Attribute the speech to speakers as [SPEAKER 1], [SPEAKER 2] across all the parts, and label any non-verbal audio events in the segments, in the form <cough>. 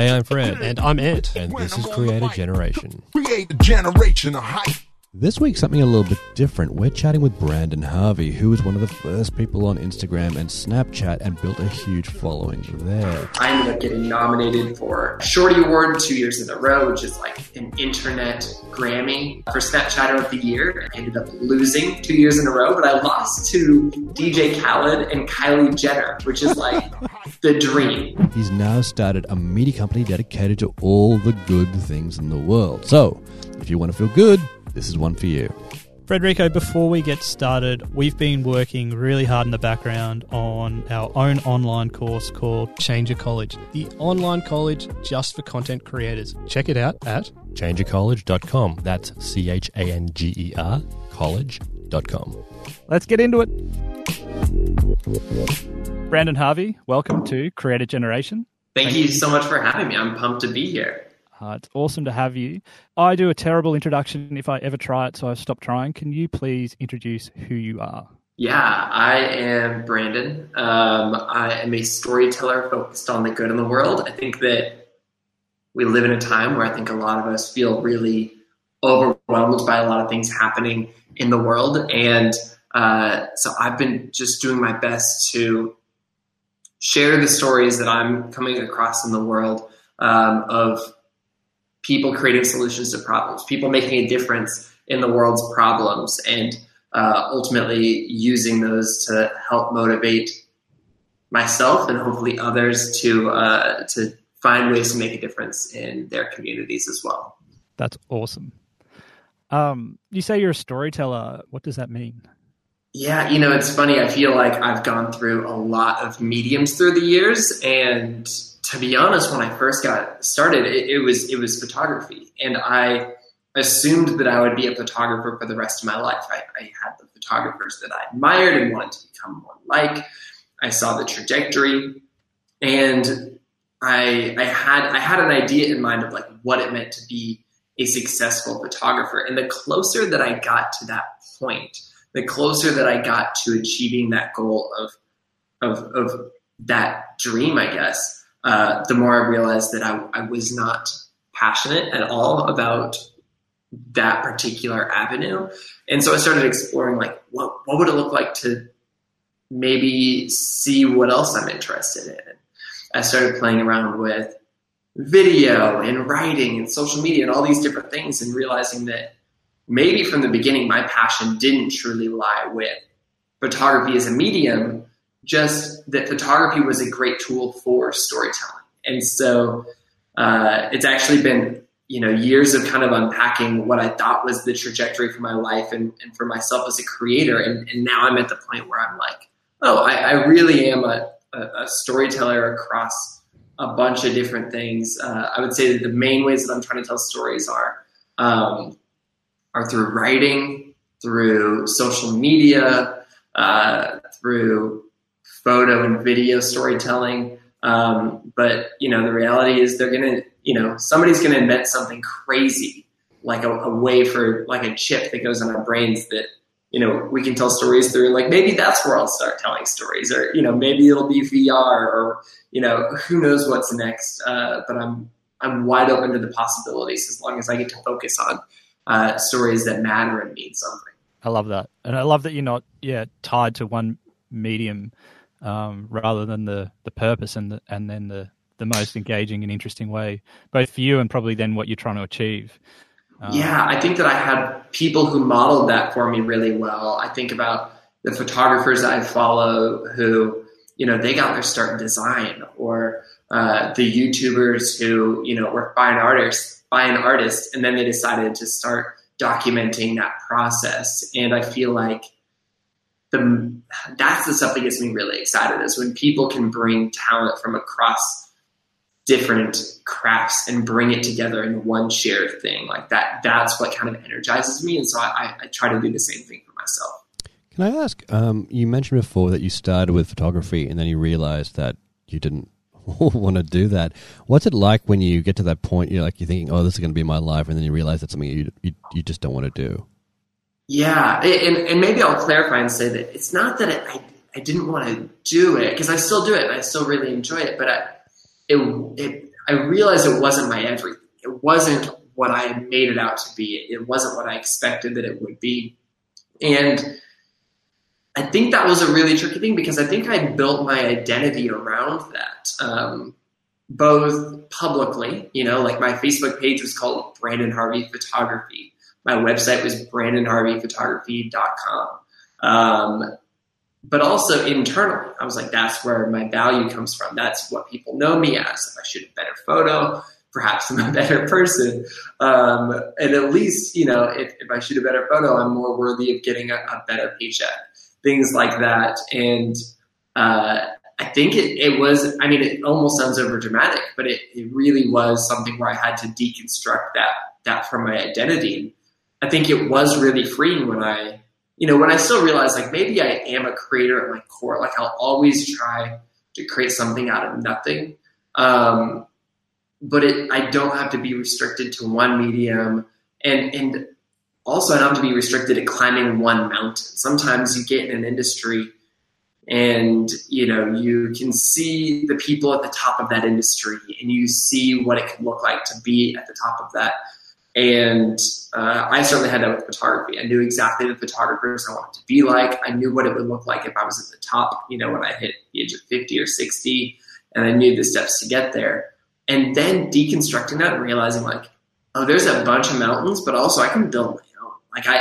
[SPEAKER 1] Hey, I'm Fred.
[SPEAKER 2] And I'm Ant.
[SPEAKER 1] And this is Creator Generation.
[SPEAKER 3] Create a generation of hype.
[SPEAKER 1] This week, something a little bit different. We're chatting with Brandon Harvey, who was one of the first people on Instagram and Snapchat and built a huge following there.
[SPEAKER 4] I ended up getting nominated for Shorty Award two years in a row, which is like an internet Grammy for Snapchatter of the Year. I ended up losing two years in a row, but I lost to DJ Khaled and Kylie Jenner, which is like <laughs> the dream.
[SPEAKER 1] He's now started a media company dedicated to all the good things in the world. So, if you want to feel good, this is one for you.
[SPEAKER 2] Frederico, before we get started, we've been working really hard in the background on our own online course called Changer College, the online college just for content creators. Check it out at
[SPEAKER 1] changercollege.com. That's C H A N G E R college.com.
[SPEAKER 2] Let's get into it. Brandon Harvey, welcome to Creator Generation.
[SPEAKER 4] Thank you so much for having me. I'm pumped to be here.
[SPEAKER 2] Uh, it's awesome to have you. I do a terrible introduction if I ever try it, so I've stopped trying. Can you please introduce who you are?
[SPEAKER 4] Yeah, I am Brandon. Um, I am a storyteller focused on the good in the world. I think that we live in a time where I think a lot of us feel really overwhelmed by a lot of things happening in the world. And uh, so I've been just doing my best to share the stories that I'm coming across in the world um, of people creating solutions to problems, people making a difference in the world's problems, and uh, ultimately using those to help motivate myself and hopefully others to uh, to find ways to make a difference in their communities as well.
[SPEAKER 2] That's awesome. Um, you say you're a storyteller. What does that mean?
[SPEAKER 4] Yeah, you know, it's funny. I feel like I've gone through a lot of mediums through the years, and to be honest, when I first got started, it, it, was it was photography, and I assumed that I would be a photographer for the rest of my life. I, I had the photographers that I admired and wanted to become more like. I saw the trajectory, and I I had I had an idea in mind of like what it meant to be a successful photographer. And the closer that I got to that point, the closer that I got to achieving that goal of of, of that dream, I guess, uh, the more I realized that I, I was not passionate at all about that particular avenue. And so I started exploring like what what would it look like to maybe see what else I'm interested in. I started playing around with video and writing and social media and all these different things and realizing that maybe from the beginning my passion didn't truly lie with photography as a medium just that photography was a great tool for storytelling. And so uh, it's actually been you know years of kind of unpacking what I thought was the trajectory for my life and, and for myself as a creator. And, and, now I'm at the point where I'm like, oh, I, I really am a, a, a, storyteller across a bunch of different things. Uh, I would say that the main ways that I'm trying to tell stories are um, are through writing, through social media, uh, through photo and video storytelling. Um, but you know, the reality is they're gonna, you know, somebody's gonna invent something crazy, like a, a, way for like a chip that goes in our brains that you know we can tell stories through. Like maybe that's where I'll start telling stories, or you know, maybe it'll be VR, or you know, who knows what's next. Uh, but I'm I'm wide open to the possibilities as long as I get to focus on uh, stories that matter and mean something.
[SPEAKER 2] I love that, and I love that you're not yeah tied to one medium um, rather than the the purpose and the, and then the the most engaging and interesting way, both for you and probably then what you're trying to achieve.
[SPEAKER 4] Um, yeah, I think that I had people who modeled that for me really well. I think about the photographers I follow who, you know, they got their start in design, or uh, the YouTubers who, you know, were by an artist, by an artist, and then they decided to start documenting that process. And I feel like the that's the stuff that gets me really excited is when people can bring talent from across different crafts and bring it together in one shared thing like that that's what kind of energizes me and so i, I try to do the same thing for myself
[SPEAKER 1] can i ask um, you mentioned before that you started with photography and then you realized that you didn't <laughs> want to do that what's it like when you get to that point you're like you're thinking oh this is going to be my life and then you realize that's something you, you, you just don't want to do
[SPEAKER 4] yeah, and, and maybe I'll clarify and say that it's not that I, I didn't want to do it because I still do it and I still really enjoy it, but I, it, it I realized it wasn't my everything. It wasn't what I made it out to be. It wasn't what I expected that it would be. And I think that was a really tricky thing because I think I built my identity around that. Um, both publicly, you know, like my Facebook page was called Brandon Harvey Photography. My website was brandonharveyphotography.com. Um, but also internally, I was like, that's where my value comes from. That's what people know me as. If I shoot a better photo, perhaps I'm a <laughs> better person. Um, and at least, you know, if, if, I shoot a better photo, I'm more worthy of getting a, a better paycheck, things like that. And uh, I think it, it, was, I mean, it almost sounds over dramatic, but it, it really was something where I had to deconstruct that, that from my identity. I think it was really freeing when I you know, when I still realized like maybe I am a creator at my core, like I'll always try to create something out of nothing. Um, but it, I don't have to be restricted to one medium and, and also have to be restricted to climbing one mountain. Sometimes you get in an industry and you know you can see the people at the top of that industry and you see what it can look like to be at the top of that and uh, I certainly had that with photography. I knew exactly the photographers I wanted to be like. I knew what it would look like if I was at the top, you know, when I hit the age of 50 or 60, and I knew the steps to get there. And then deconstructing that and realizing, like, oh, there's a bunch of mountains, but also I can build. Like, I,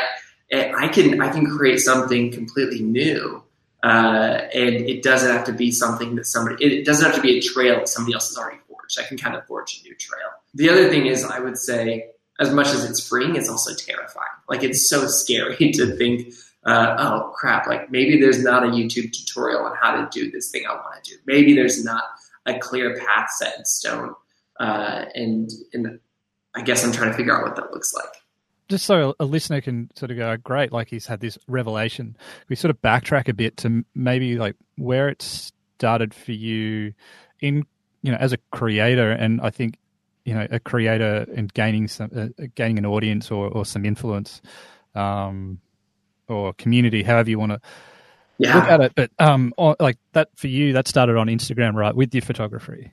[SPEAKER 4] I can, I can create something completely new. Uh, and it doesn't have to be something that somebody, it doesn't have to be a trail that somebody else has already forged. I can kind of forge a new trail. The other thing is, I would say, as much as it's freeing, it's also terrifying. Like it's so scary <laughs> to think, uh, oh crap, like maybe there's not a YouTube tutorial on how to do this thing I want to do. Maybe there's not a clear path set in stone. Uh, and, and I guess I'm trying to figure out what that looks like.
[SPEAKER 2] Just so a listener can sort of go, great, like he's had this revelation. We sort of backtrack a bit to maybe like where it started for you in, you know, as a creator. And I think you know a creator and gaining some uh, gaining an audience or, or some influence um, or community, however you want to yeah. look at it. But um, like that for you, that started on Instagram, right, with your photography.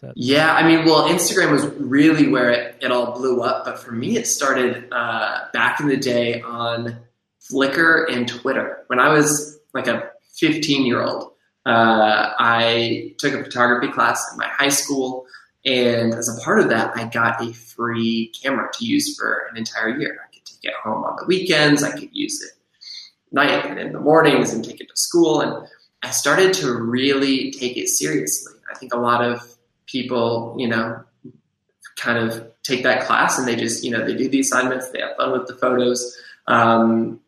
[SPEAKER 4] That- yeah, I mean, well, Instagram was really where it, it all blew up. But for me, it started uh, back in the day on Flickr and Twitter. When I was like a 15 year old, uh, I took a photography class in my high school. And as a part of that, I got a free camera to use for an entire year. I could take it home on the weekends. I could use it night and in the mornings and take it to school. And I started to really take it seriously. I think a lot of people, you know, kind of take that class and they just, you know, they do the assignments, they have fun with the photos. Um,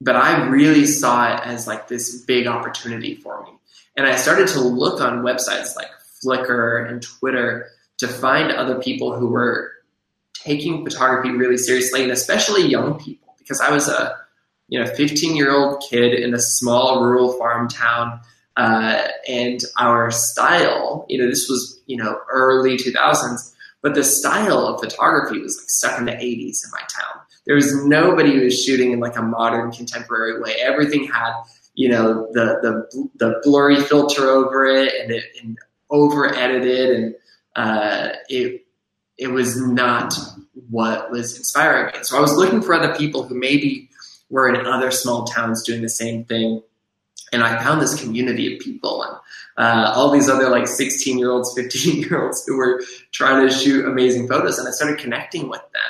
[SPEAKER 4] but I really saw it as like this big opportunity for me. And I started to look on websites like Flickr and Twitter to find other people who were taking photography really seriously, and especially young people, because I was a you know 15 year old kid in a small rural farm town. Uh, and our style, you know, this was, you know, early 2000s, but the style of photography was like stuck in the 80s in my town. There was nobody who was shooting in like a modern contemporary way. Everything had, you know, the the the blurry filter over it and, it, and over edited and uh, it it was not what was inspiring me. So I was looking for other people who maybe were in other small towns doing the same thing. And I found this community of people and uh, all these other like 16 year olds, 15 year olds who were trying to shoot amazing photos. And I started connecting with them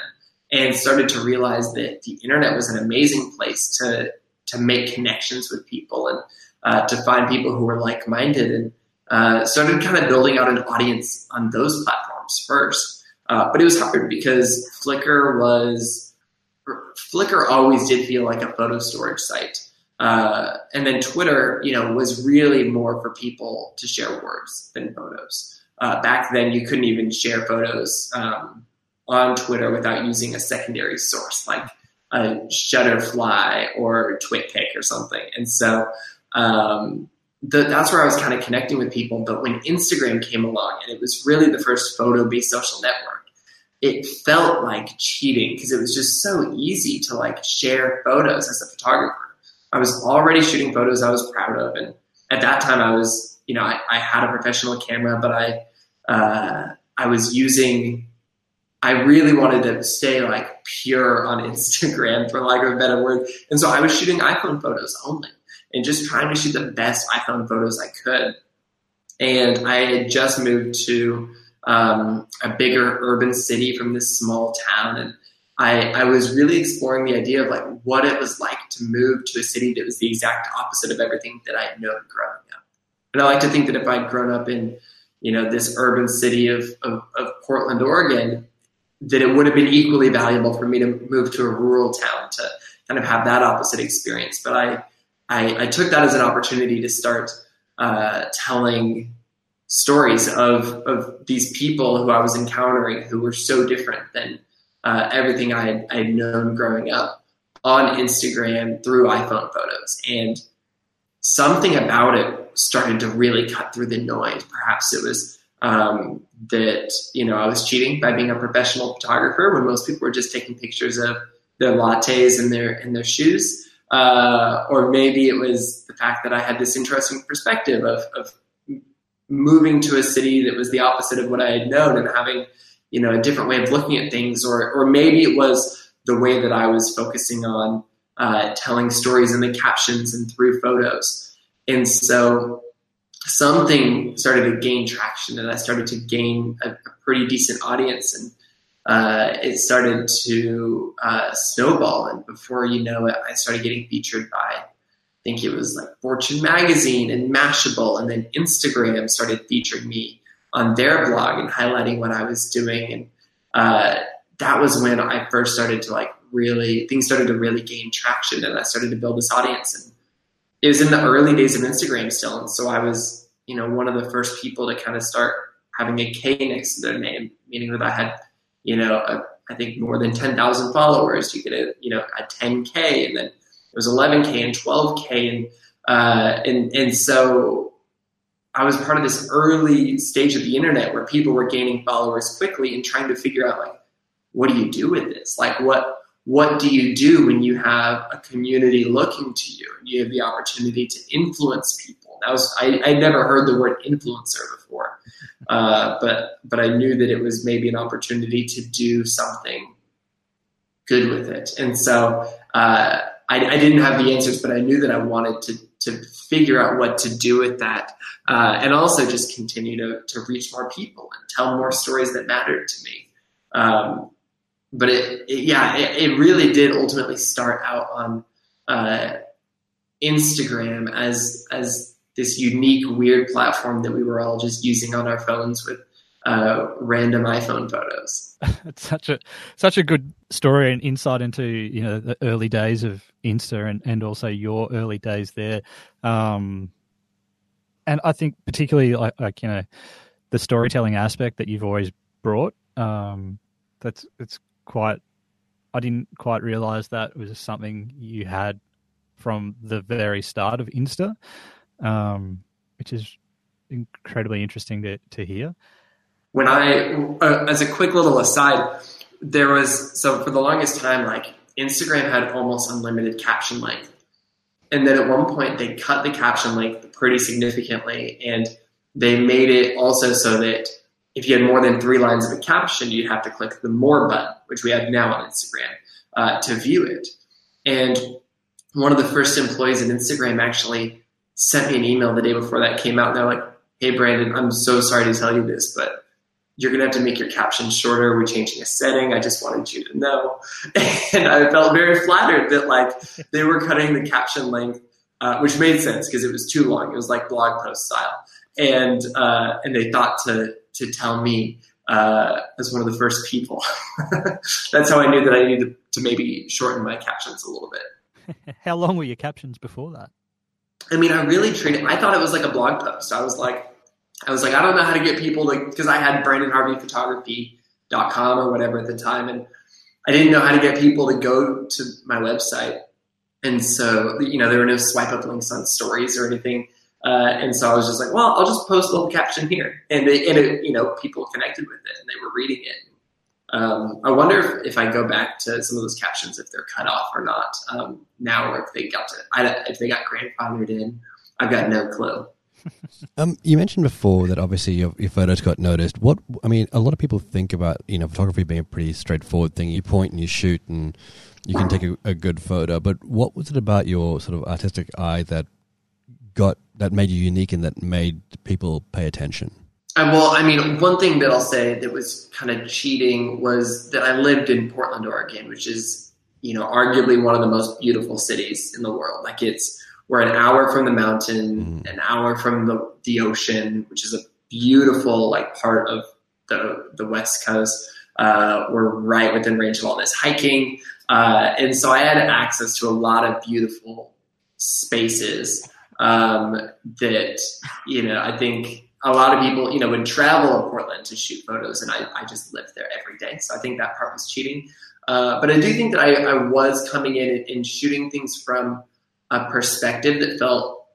[SPEAKER 4] and started to realize that the internet was an amazing place to, to make connections with people and uh, to find people who were like minded. And uh, started kind of building out an audience on those platforms first. Uh, but it was hard because Flickr was Flickr always did feel like a photo storage site. Uh, and then Twitter, you know, was really more for people to share words than photos. Uh, back then, you couldn't even share photos um, on Twitter without using a secondary source like a Shutterfly or TwitPic or something. And so um, the, that's where I was kind of connecting with people. But when Instagram came along and it was really the first photo based social network, it felt like cheating because it was just so easy to like share photos as a photographer. I was already shooting photos I was proud of. And at that time I was, you know, I, I had a professional camera, but I, uh, I was using I really wanted to stay like pure on <laughs> Instagram, for lack of a better word. And so I was shooting iPhone photos only and just trying to shoot the best iPhone photos I could. And I had just moved to um, a bigger urban city from this small town. And I, I was really exploring the idea of like what it was like to move to a city that was the exact opposite of everything that I had known growing up. And I like to think that if I'd grown up in, you know, this urban city of, of, of Portland, Oregon, that it would have been equally valuable for me to move to a rural town to kind of have that opposite experience. But I, I, I took that as an opportunity to start uh, telling stories of, of these people who I was encountering who were so different than uh, everything I had, I had known growing up on Instagram through iPhone photos. And something about it started to really cut through the noise. Perhaps it was um, that you know I was cheating by being a professional photographer when most people were just taking pictures of their lattes and their and their shoes. Uh, or maybe it was the fact that I had this interesting perspective of, of moving to a city that was the opposite of what I had known and having you know a different way of looking at things, or or maybe it was the way that I was focusing on uh, telling stories in the captions and through photos. And so something started to gain traction and I started to gain a, a pretty decent audience and uh, it started to uh, snowball. And before you know it, I started getting featured by, I think it was like Fortune Magazine and Mashable. And then Instagram started featuring me on their blog and highlighting what I was doing. And uh, that was when I first started to like really, things started to really gain traction and I started to build this audience. And it was in the early days of Instagram still, and so I was, you know, one of the first people to kind of start having a K next to their name, meaning that I had, you know, a, I think more than ten thousand followers. You get a, you know, a ten K, and then it was eleven K and twelve K, and uh, and and so I was part of this early stage of the internet where people were gaining followers quickly and trying to figure out like, what do you do with this? Like, what what do you do when you have a community looking to you and you have the opportunity to influence people? That was I, I never heard the word influencer before, uh, but but I knew that it was maybe an opportunity to do something good with it, and so uh, I, I, didn't have the answers, but I knew that I wanted to to figure out what to do with that, uh, and also just continue to to reach more people and tell more stories that mattered to me. Um, but it, it yeah, it, it, really did ultimately start out on uh, Instagram as as this unique, weird platform that we were all just using on our phones with uh, random iPhone photos. <laughs>
[SPEAKER 2] it's such a such a good story and insight into you know the early days of Insta and, and also your early days there. Um, and I think particularly like, like you know the storytelling aspect that you've always brought. Um, that's it's quite I didn't quite realize that was something you had from the very start of Insta, um, which is incredibly interesting to, to hear.
[SPEAKER 4] When I, uh, as a quick little aside, there was, so for the longest time, like Instagram had almost unlimited caption length. And then at one point, they cut the caption length pretty significantly and they made it also so that if you had more than three lines of a caption, you'd have to click the more button, which we have now on Instagram, uh, to view it. And one of the first employees at Instagram actually sent me an email the day before that came out. They're like, hey, Brandon, I'm so sorry to tell you this, but you're going to have to make your caption shorter. We're changing a setting. I just wanted you to know. <laughs> And I felt very flattered that like they were cutting the caption length, uh, which made sense because it was too long. It was like blog post style. And, uh, and they thought to to tell me uh, as one of the first people. <laughs> That's how I knew that I needed to maybe shorten my captions a little bit. <laughs>
[SPEAKER 2] how long were your captions before that?
[SPEAKER 4] I mean, I really treated. I thought it was like a blog post. I was like, I was like, I don't know how to get people to because I had BrandonHarveyPhotography.com or whatever at the time, and I didn't know how to get people to go to my website. And so, you know, there were no swipe up links on stories or anything. Uh, and so I was just like, well, I'll just post a little caption here, and it, and it, you know, people connected with it and they were reading it. Um, I wonder if, if, I go back to some of those captions if they're cut off or not um, now, or if they got to, I, if they got grandfathered in. I've got no clue.
[SPEAKER 1] Um, you mentioned before that obviously your, your photos got noticed. What I mean, a lot of people think about you know photography being a pretty straightforward thing. You point and you shoot, and you can take a, a good photo. But what was it about your sort of artistic eye that got that made you unique and that made people pay attention?
[SPEAKER 4] Uh, well, I mean, one thing that I'll say that was kind of cheating was that I lived in Portland, Oregon, which is, you know, arguably one of the most beautiful cities in the world. Like it's, we're an hour from the mountain,
[SPEAKER 1] Mhm.
[SPEAKER 4] an hour from the, the ocean, which is a beautiful like part of the, the West Coast. Uh, we're right within range of all this hiking. Uh, and so I had access to a lot of beautiful spaces um, that, you know, I think a lot of people, you know, would travel to Portland to shoot photos, and I, I just lived there every day. So I think that part was cheating. Uh, but I do think that I, I was coming in and, and shooting things from a perspective that felt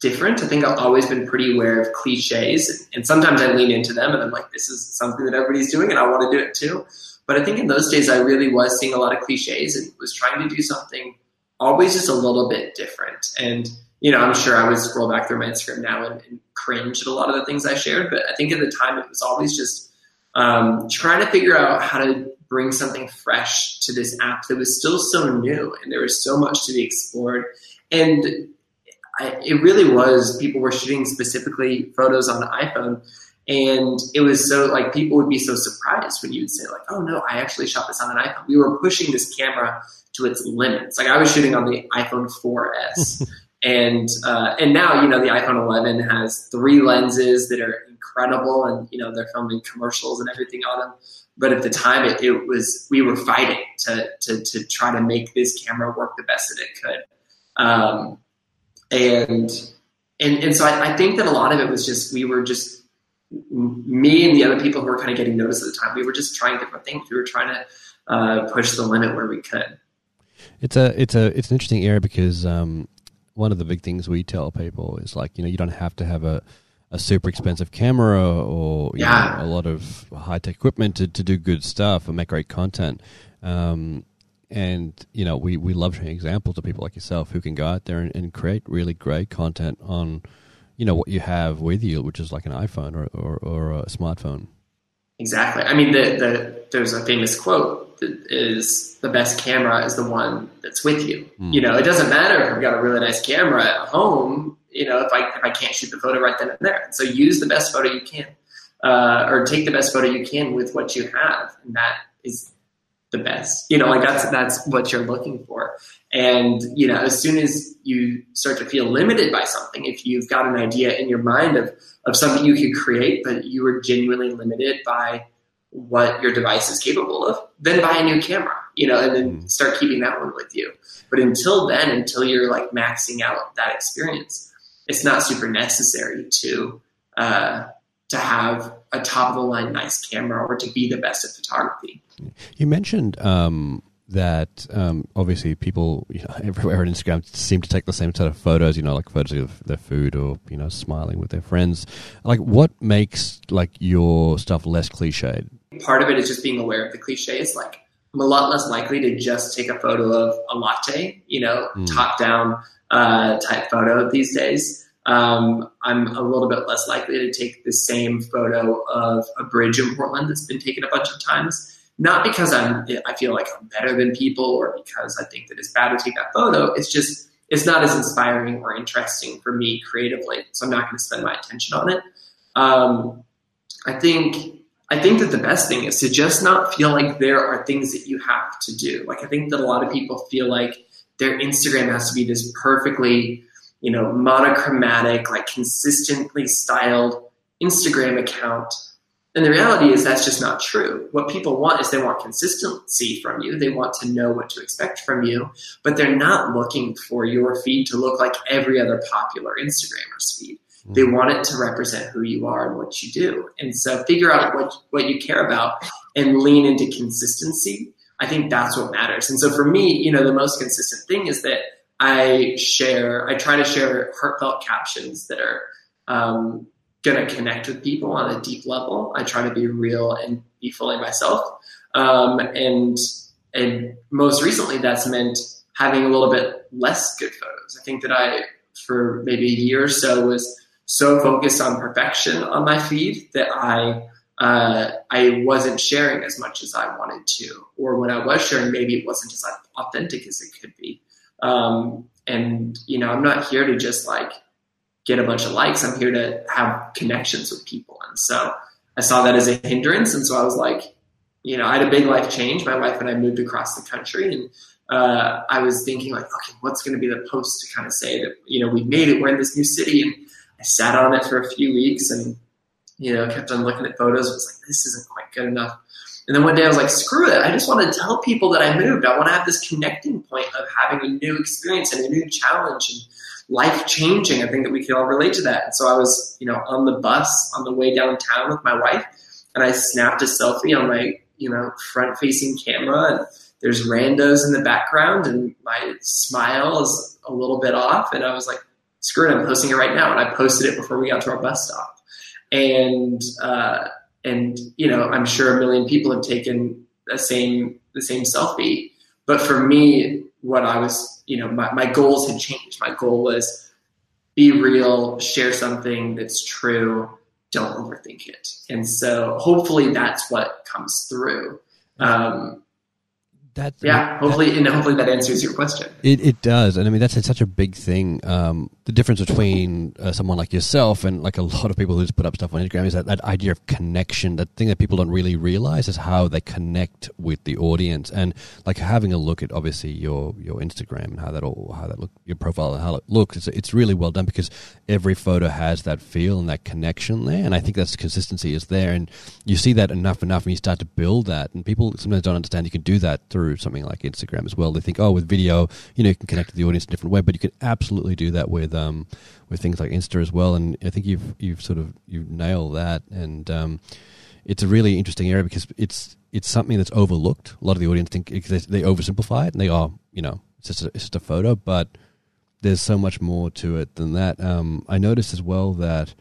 [SPEAKER 4] different. I think I've always been pretty aware of cliches, and sometimes I lean into them, and I'm like, this is something that everybody's doing, and I want to do it too. But I think in those days, I really was seeing a lot of cliches and was trying to do something always just a little bit different. And you know, I'm sure I would scroll back through my Instagram now and, and cringe at a lot of the things I shared, but I think at the time it was always just um, trying to figure out how to bring something fresh to this app that was still so new and there was so much to be explored. And I, it really was people were shooting specifically photos on the iPhone. And it was so like people would be so surprised when you would say like, "Oh no, I actually shot this on an iPhone." We were pushing this camera to its limits. Like I was shooting on the iPhone 4S, <laughs> and uh, and now you know the iPhone 11 has three lenses that are incredible, and you know they're filming commercials and everything on them. But at the time, it, it was we were fighting to, to to try to make this camera work the best that it could, um, and and and so I, I think that a lot of it was just we were just me and the other people who were kind of getting noticed at the time. We were just trying different things. We were trying to uh, push the limit where we could.
[SPEAKER 1] It's a it's a it's an interesting area because um, one of the big things we tell people is like you know you don't have to have a, a super expensive camera or you
[SPEAKER 4] Yeah.
[SPEAKER 1] know, a lot of high tech equipment to, to do good stuff and make great content. Um, and you know we, we love showing examples of people like yourself who can go out there and, and create really great content on you know what you have with you, which is like an iPhone or, or, or a smartphone.
[SPEAKER 4] Exactly. I mean, the, the there's a famous quote that is the best camera is the one that's with you.
[SPEAKER 1] Mm.
[SPEAKER 4] You know, it doesn't matter if I've got a really nice camera at home. You know, if I if I can't shoot the photo right then and there, so use the best photo you can, uh, or take the best photo you can with what you have, and that is the best. You know, like that's that's what you're looking for. And you know, as soon as you start to feel limited by something, if you've got an idea in your mind of of something you could create, but you were genuinely limited by what your device is capable of, then buy a new camera, you know, and then
[SPEAKER 1] Mm.
[SPEAKER 4] start keeping that one with you. But until then, until you're like maxing out that experience, it's not super necessary to uh, to have a top of the line nice camera or to be the best at photography.
[SPEAKER 1] You mentioned um, that um, obviously people you know, <laughs> everywhere on Instagram seem to take the same set of photos, you know, like photos of their food or you know, smiling with their friends. Like, what makes like your stuff less cliched?
[SPEAKER 4] part of it is just being aware of the cliches. Like I'm a lot less likely to just take a photo of a latte, you know,
[SPEAKER 1] Mm.
[SPEAKER 4] top down uh, type photo these days. Um, I'm a little bit less likely to take the same photo of a bridge in Portland that's been taken a bunch of times. Not because I'm, I feel like I'm better than people or because I think that it's bad to take that photo. It's just, it's not as inspiring or interesting for me creatively. So I'm not going to spend my attention on it. Um, I think I think that the best thing is to just not feel like there are things that you have to do. Like I think that a lot of people feel like their Instagram has to be this perfectly, you know, monochromatic, like consistently styled Instagram account. And the reality is that's just not true. What people want is they want consistency from you. They want to know what to expect from you, but they're not looking for your feed to look like every other popular Instagrammer's feed. Hmm. They want it to represent who you are and what you do. And so figure out what, what you care about and lean into consistency. I think that's what matters. And so for me, you know, the most consistent thing is that I share, I try to share heartfelt captions that are um, going to connect with people on a deep level. I try to be real and be fully myself. Um, and, and most recently that's meant having a little bit less good photos. I think that I, for maybe a year or so was so focused on perfection on my feed that I uh, I wasn't sharing as much as I wanted to, or when I was sharing, maybe it wasn't as authentic as it could be. Um, and you know, I'm not here to just like get a bunch of likes. I'm here to have connections with people, and so I saw that as a hindrance, and so I was like, you know, I had a big life change. My wife and I moved across the country, and uh, I was thinking like, okay, what's going to be the post to kind of say that you know we made it, we're in this new city, and I sat on it for a few weeks and you know kept on looking at photos. Was like, this isn't quite good enough. And then one day I was like, screw it. I just want to tell people that I moved. I want to have this connecting point of having a new experience and a new challenge and life changing. I think that we can all relate to that. And so I was, you know, on the bus on the way downtown with my wife and I snapped a selfie on my, you know, front facing camera and there's randos in the background and my smile is a little bit off. And I was like, screw it, I'm posting it right now. And I posted it before we got to our bus stop. And, uh, and, you know, I'm sure a million people have taken the same, the same selfie. But for me, what I was, you know, my, my goals had changed. My goal was be real, share something that's true, don't overthink it. And so hopefully that's what comes through. Um,
[SPEAKER 1] that
[SPEAKER 4] yeah hopefully that, and hopefully that answers your question.
[SPEAKER 1] It, it does and i mean that's such a big thing um, the difference between uh, someone like yourself and like a lot of people who just put up stuff on instagram is that, that idea of connection that thing that people don't really realize is how they connect with the audience and like having a look at obviously your your instagram and how that all how that look your profile and how it looks it's, it's really well done because every photo has that feel and that connection there and i think that's consistency is there and you see that enough enough and you start to build that and people sometimes don't understand you can do that through through something like Instagram as well. They think, oh, with video, you know, you can connect to the audience in a different way, but you can absolutely do that with um, with things like Insta as well. And I think you've you've sort of you nail that, and um, it's a really interesting area because it's it's something that's overlooked. A lot of the audience think they, oversimplify it, and they are, you know, it's just a, it's just a photo, but there's so much more to it than that. Um, I noticed as well that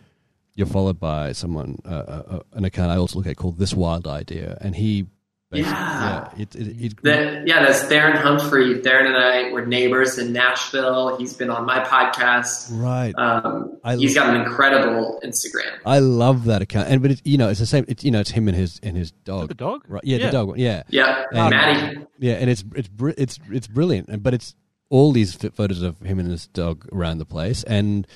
[SPEAKER 1] you're followed by someone, uh, uh, uh an account I also look at called This Wild Idea, and he
[SPEAKER 4] yeah, yeah, it, it, it, the, yeah. That's Theron Humphrey. Theron and I were neighbors in Nashville. He's been on my podcast.
[SPEAKER 1] Right.
[SPEAKER 4] Um, he's got an incredible Instagram.
[SPEAKER 1] I love that account, and but it's you know it's the same. It's you know it's him and his and his dog.
[SPEAKER 2] The dog.
[SPEAKER 1] Right. Yeah, yeah. the dog. Yeah.
[SPEAKER 4] Yeah. And, Maddie.
[SPEAKER 1] Yeah, and it's it's it's it's brilliant, but it's all these photos of him and his dog around the place, and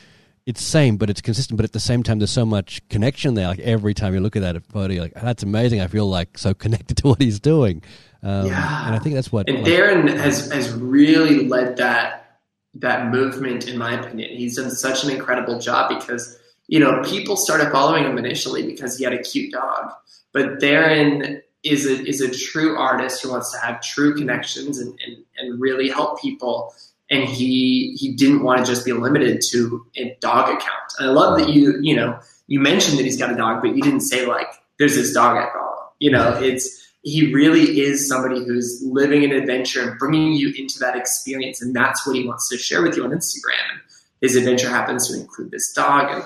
[SPEAKER 1] it's same, but it's consistent. But at the same time, there's so much connection there. Like every time you look at that photo, you're like, that's amazing. I feel like so connected <laughs> to what he's doing. Um, yeah. And I think that's what.
[SPEAKER 4] And like, Theron has has really led that that movement, in my opinion. He's done such an incredible job because you know people started following him initially because he had a cute dog, but Theron is a is a true artist who wants to have true connections and, and, and really help people and he he didn't want to just be limited to a dog account. And I love that you you know you mentioned that he's got a dog, but you didn't say like there's this dog I follow. You know, it's he really is somebody who's living an adventure and bringing you into that experience, and that's what he wants to share with you on Instagram. And his adventure happens to include this dog, and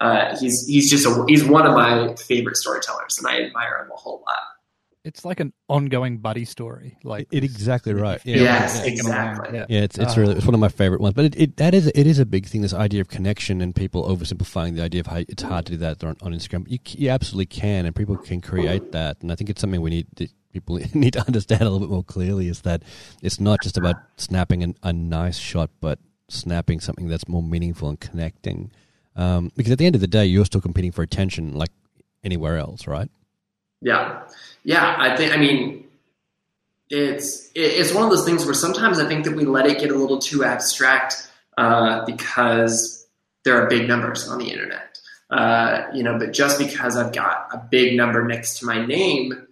[SPEAKER 4] uh, he's he's just a, he's one of my favorite storytellers, and I admire him a whole lot
[SPEAKER 2] it's like an ongoing buddy story. Like
[SPEAKER 1] it, exactly right.
[SPEAKER 4] Yeah, yes, yeah. exactly.
[SPEAKER 1] Yeah. yeah, it's it's uh, really it's one of my favorite ones. But it, it that is it is a big thing. This idea of connection and people oversimplifying the idea of how it's hard to do that on, on Instagram. You, you absolutely can, and people can create that. And I think it's something we need to, people <laughs> need to understand a little bit more clearly. Is that it's not just about snapping an, a nice shot, but snapping something that's more meaningful and connecting. Um, because at the end of the day, you're still competing for attention, like anywhere else, right?
[SPEAKER 4] Yeah, yeah. I think. I mean, it's it's one of those things where sometimes I think that we let it get a little too abstract uh, because there are big numbers on the internet. Uh, you know, but just because I've got a big number next to my name,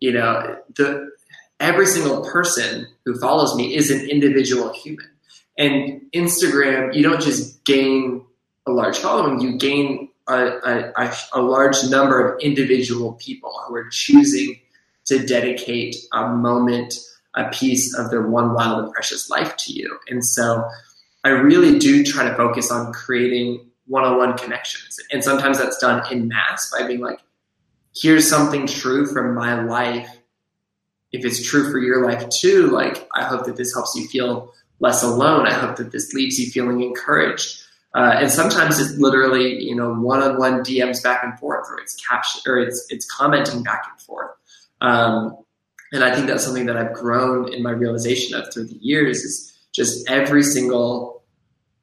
[SPEAKER 4] you know, the every single person who follows me is an individual human. And Instagram, you don't just gain a large following, you gain a, a, a large number of individual people who are choosing to dedicate a moment, a piece of their one wild and precious life to you. And so I really do try to focus on creating one on one connections. And sometimes that's done in mass by being like, here's something true from my life. If it's true for your life too, like, I hope that this helps you feel less alone. I hope that this leaves you feeling encouraged. Uh, and sometimes it's literally, you know, one-on-one DMs back and forth, or it's caption, or it's it's commenting back and forth. Um, and I think that's something that I've grown in my realization of through the years is just every single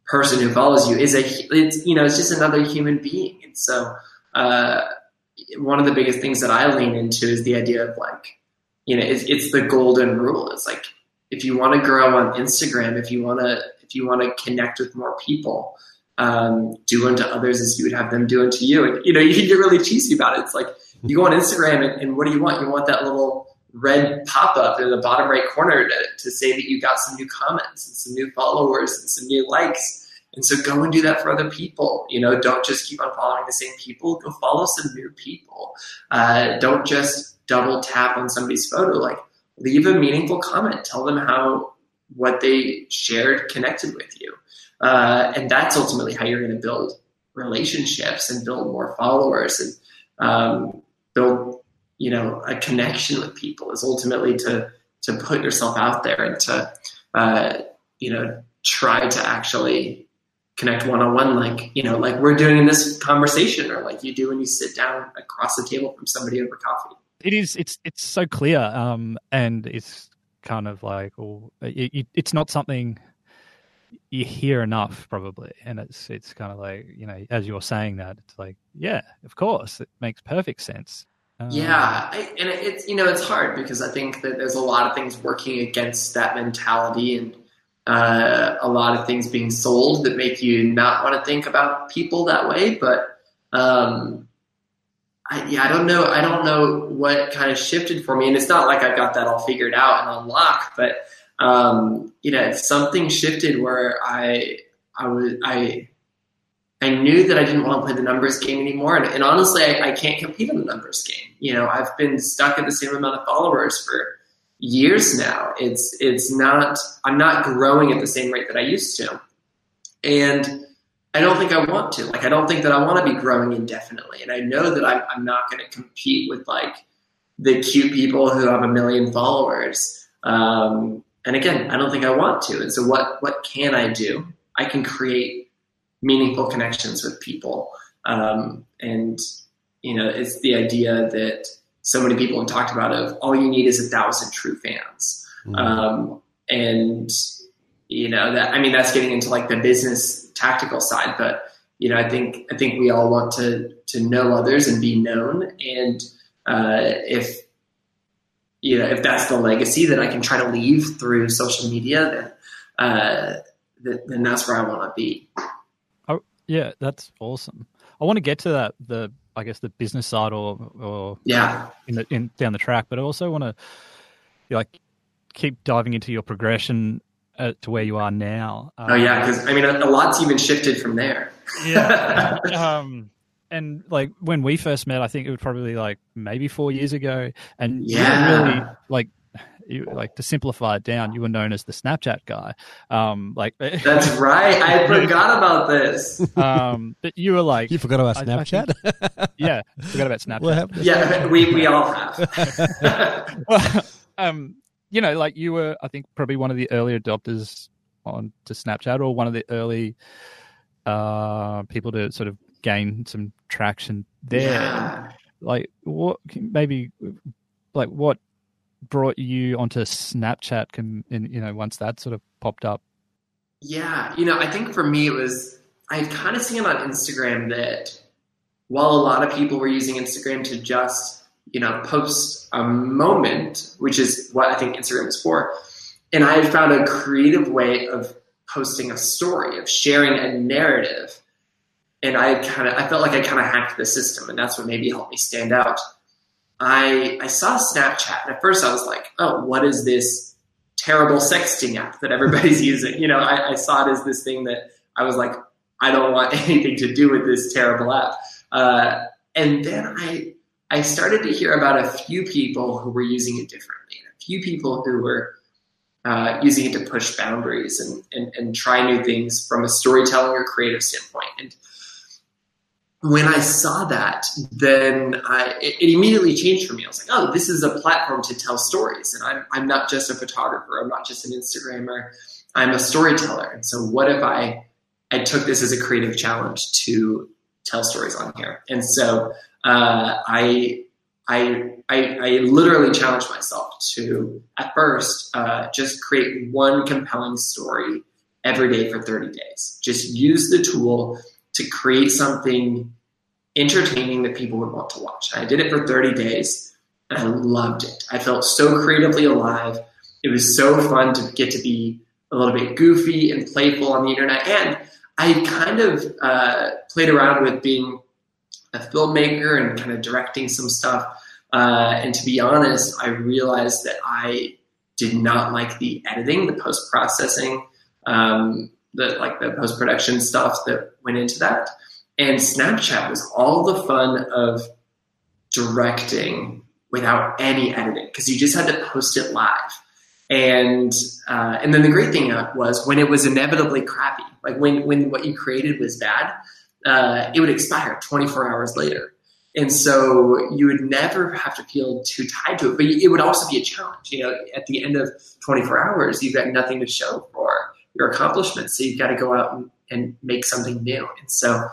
[SPEAKER 4] person who follows you is a, it's, you know, it's just another human being. And so, uh, one of the biggest things that I lean into is the idea of like, you know, it's, it's the golden rule. It's like, if you want to grow on Instagram, if you want to, if you want to connect with more people, um, do unto others as you would have them do unto you. And, you know, you can get really cheesy about it. It's like, you go on Instagram and, and what do you want? You want that little, red pop up in the bottom right corner to, to say that you got some new comments and some new followers and some new likes. And so go and do that for other people. You know, don't just keep on following the same people. Go follow some new people. Uh, don't just double tap on somebody's photo. Like, leave a meaningful comment. Tell them how what they shared connected with you. Uh, and that's ultimately how you're going to build relationships and build more followers and um, build you know a connection with people is ultimately to to put yourself out there and to uh, you know try to actually connect one on one like you know like we're doing in this conversation or like you do when you sit down across the table from somebody over coffee.
[SPEAKER 5] It is it's it's so clear um and it's kind of like or it, it, it's not something you hear enough probably and it's it's kind of like you know as you're saying that it's like yeah of course it makes perfect sense
[SPEAKER 4] um, yeah, I, and it's you know it's hard because I think that there's a lot of things working against that mentality and uh, a lot of things being sold that make you not want to think about people that way. But um, I, yeah, I don't know. I don't know what kind of shifted for me, and it's not like I've got that all figured out and unlocked. But um, you know, something shifted where I I was I I knew that I didn't want to play the numbers game anymore. And, and honestly, I, I, can't compete in the numbers game. You know, I've been stuck at the same amount of followers for years now. It's it's not I'm not growing at the same rate that I used to. And I don't think I want to. Like I don't think that I want to be growing indefinitely. And I know that I'm, I'm not going to compete with like the cute people who have a million followers. Um, and again, I don't think I want to. And so what what can I do? I can create meaningful connections with people. Um, and, you know, it's the idea that so many people have talked about of all you need is a thousand true fans. Mm-hmm. Um, and, you know, that, I mean, that's getting into like the business tactical side, but, you know, I think, I think we all want to, to know others and be known. And, uh, if, you know, if that's the legacy that I can try to leave through social media, then, uh, then that's where I want to be.
[SPEAKER 5] Oh, yeah, that's awesome. I want to get to that the I guess the business side or or
[SPEAKER 4] yeah
[SPEAKER 5] in the in down the track, but I also want to like keep diving into your progression uh, to where you are now.
[SPEAKER 4] Um, oh yeah, because I mean a, a, lot's even shifted from there.
[SPEAKER 5] yeah. <laughs> um, and like when we first met, I think it was probably like maybe four years ago, and yeah, really like you, like to simplify it down, you were known as the Snapchat guy. Um, like <laughs>
[SPEAKER 4] that's right. I forgot about this. <laughs>
[SPEAKER 5] Um, but you were like,
[SPEAKER 1] you forgot about Snapchat.
[SPEAKER 5] I, I think, <laughs> yeah, forgot about Snapchat.
[SPEAKER 4] Yeah, we we all have.
[SPEAKER 5] well, um, you know, like you were, I think, probably one of the early adopters on to Snapchat, or one of the early uh, people to sort of gain some traction there. Yeah. Like, what maybe like what brought you onto Snapchat? Can in, you know once that sort of popped up?
[SPEAKER 4] Yeah, you know, I think for me it was I had kind of seen on Instagram that while a lot of people were using Instagram to just you know post a moment, which is what I think Instagram is for, and I had found a creative way of posting a story, of sharing a narrative. And I kind of, I felt like I kind of hacked the system, and that's what maybe helped me stand out. I I saw Snapchat, and at first I was like, "Oh, what is this terrible sexting app that everybody's <laughs> using?" You know, I, I, saw it as this thing that I was like, "I don't want <laughs> anything to do with this terrible app." Uh, and then I I started to hear about a few people who were using it differently, and a few people who were uh, using it to push boundaries and, and and try new things from a storytelling or creative standpoint. And when I saw that, then I, it, it, immediately changed for me. I was like, oh, this is a platform to tell stories. And I'm, I'm not just a photographer. I'm not just an Instagrammer. I'm a storyteller. And so what if I I took this as a creative challenge to tell stories on here. And so uh, I, I, I, I, literally challenged myself to, at first, uh, just create one compelling story every day for 30 days. Just use the tool to create something entertaining that people would want to watch. I did it for 30 days and I loved it. I felt so creatively alive. It was so fun to get to be a little bit goofy and playful on the internet. And I kind of uh, played around with being a filmmaker and kind of directing some stuff. Uh, and to be honest, I realized that I did not like the editing, the post processing, um, the like the post production stuff that went into that. And Snapchat was all the fun of directing without any editing because you just had to post it live. And uh, and then the great thing was when it was inevitably crappy, like when when what you created was bad, uh, it would expire 24 hours later. And so you would never have to feel too tied to it, but it would also be a challenge. You know, at the end of 24 hours, you've got nothing to show for your accomplishments. So you've got to go out and, and make something new. And so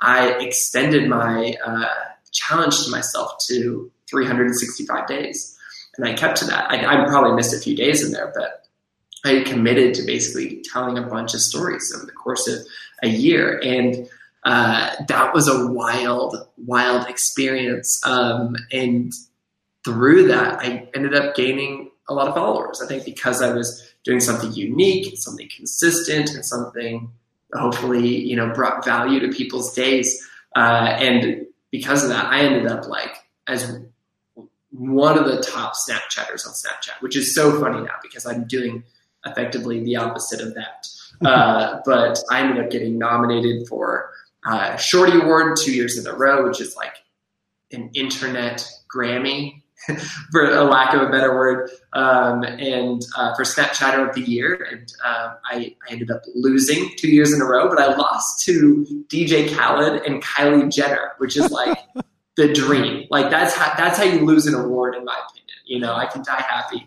[SPEAKER 4] I extended my uh, challenge to myself to 365 days. And I kept to that. I, I probably missed a few days in there, but I committed to basically telling a bunch of stories over the course of a year. And uh, that was a wild, wild experience. Um, and through that, I ended up gaining a lot of followers. I think because I was doing something unique, something consistent, and something hopefully you know brought value to people's days. Uh, and because of that, I ended up like as one of the top Snapchatters on Snapchat, which is so funny now because I'm doing effectively the opposite of that. <laughs> Uh, but I ended up getting nominated for uh, Shorty Award two years in a row, which is like an internet Grammy, <laughs> for a lack of a better word, um, and uh, for Snapchatter of the Year. And uh, I, I, ended up losing two years in a row, but I lost to DJ Khaled and Kylie Jenner, which is like <laughs> the dream. Like that's how that's how you lose an award, in my opinion. You know, I can die happy.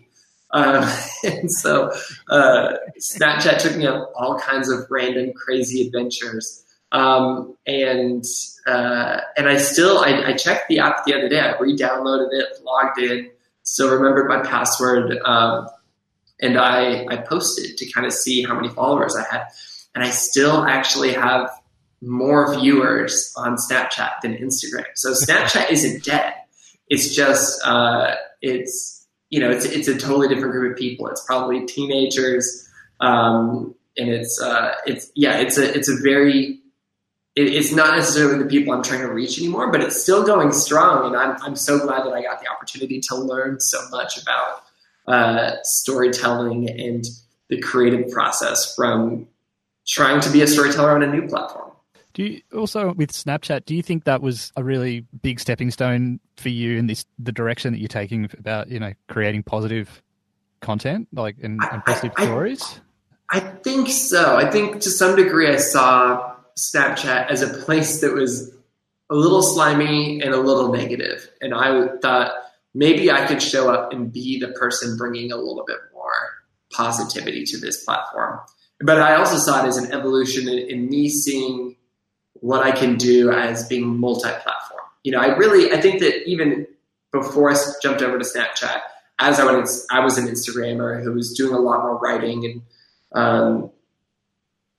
[SPEAKER 4] Um, <laughs> and so uh, Snapchat took me on all kinds of random, crazy adventures. Um, and uh, and I still I, I, checked the app the other day. I re-downloaded it, logged in, still remembered my password, um, and I I posted to kind of see how many followers I had, and I still actually have more viewers on Snapchat than Instagram. So <laughs> Snapchat isn't dead. It's just uh, it's you know it's it's a totally different group of people. It's probably teenagers. Um, and it's uh, it's yeah, it's a it's a very it, it's not necessarily the people I'm trying to reach anymore, but it's still going strong. And I'm, I'm so glad that I got the opportunity to learn so much about uh, storytelling and the creative process from trying to be a storyteller on a new platform.
[SPEAKER 2] Do you also with Snapchat? Do you think that was a really big stepping stone for you in this the direction that you're taking about you know creating positive content like and, and positive I, stories?
[SPEAKER 4] I, I think so. I think to some degree I saw Snapchat as a place that was a little slimy and a little negative. And I thought maybe I could show up and be the person bringing a little bit more positivity to this platform. But I also saw it as an evolution in, in me seeing what I can do as being multi-platform. You know, I really I think that even before I jumped over to Snapchat, as I was I was an Instagrammer who was doing a lot more writing and um,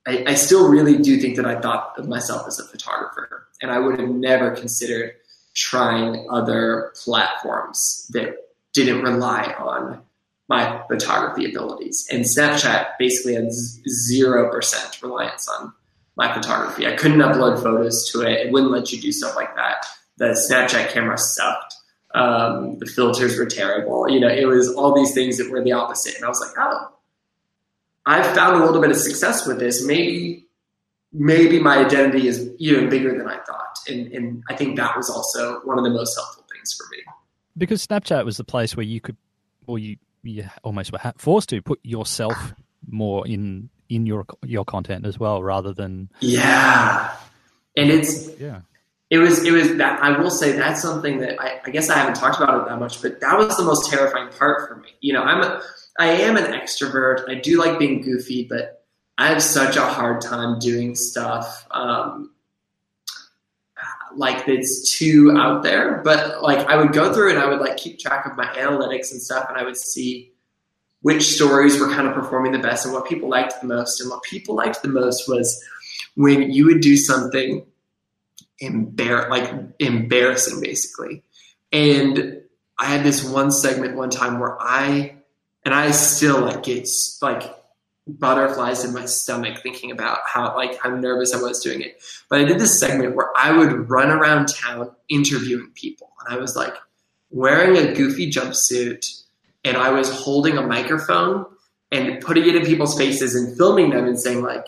[SPEAKER 4] I, I still really do think that I thought of myself as a photographer, and I would have never considered trying other platforms that didn't rely on my photography abilities. And Snapchat basically had zero percent reliance on my photography. I couldn't upload photos to it. It wouldn't let you do stuff like that. The Snapchat camera sucked. Um, the filters were terrible. You know, it was all these things that were the opposite. And I was like, oh, I've found a little bit of success with this. Maybe maybe my identity is even bigger than I thought. And, and I think that was also one of the most helpful things for me.
[SPEAKER 2] Because Snapchat was the place where you could, or you, you almost were forced to put yourself more in in your your content as well, rather than
[SPEAKER 4] yeah. And it's yeah. It was it was that I will say that's something that I, I guess I haven't talked about it that much, but that was the most terrifying part for me. You know, I'm a I am an extrovert. I do like being goofy, but I have such a hard time doing stuff um, like that's too out there. But like I would go through and I would like keep track of my analytics and stuff, and I would see which stories were kind of performing the best and what people liked the most. And what people liked the most was when you would do something embar- like embarrassing, basically. And I had this one segment one time where I and I still like get like butterflies in my stomach thinking about how like how nervous I was doing it. But I did this segment where I would run around town interviewing people, and I was like wearing a goofy jumpsuit, and I was holding a microphone and putting it in people's faces and filming them and saying like,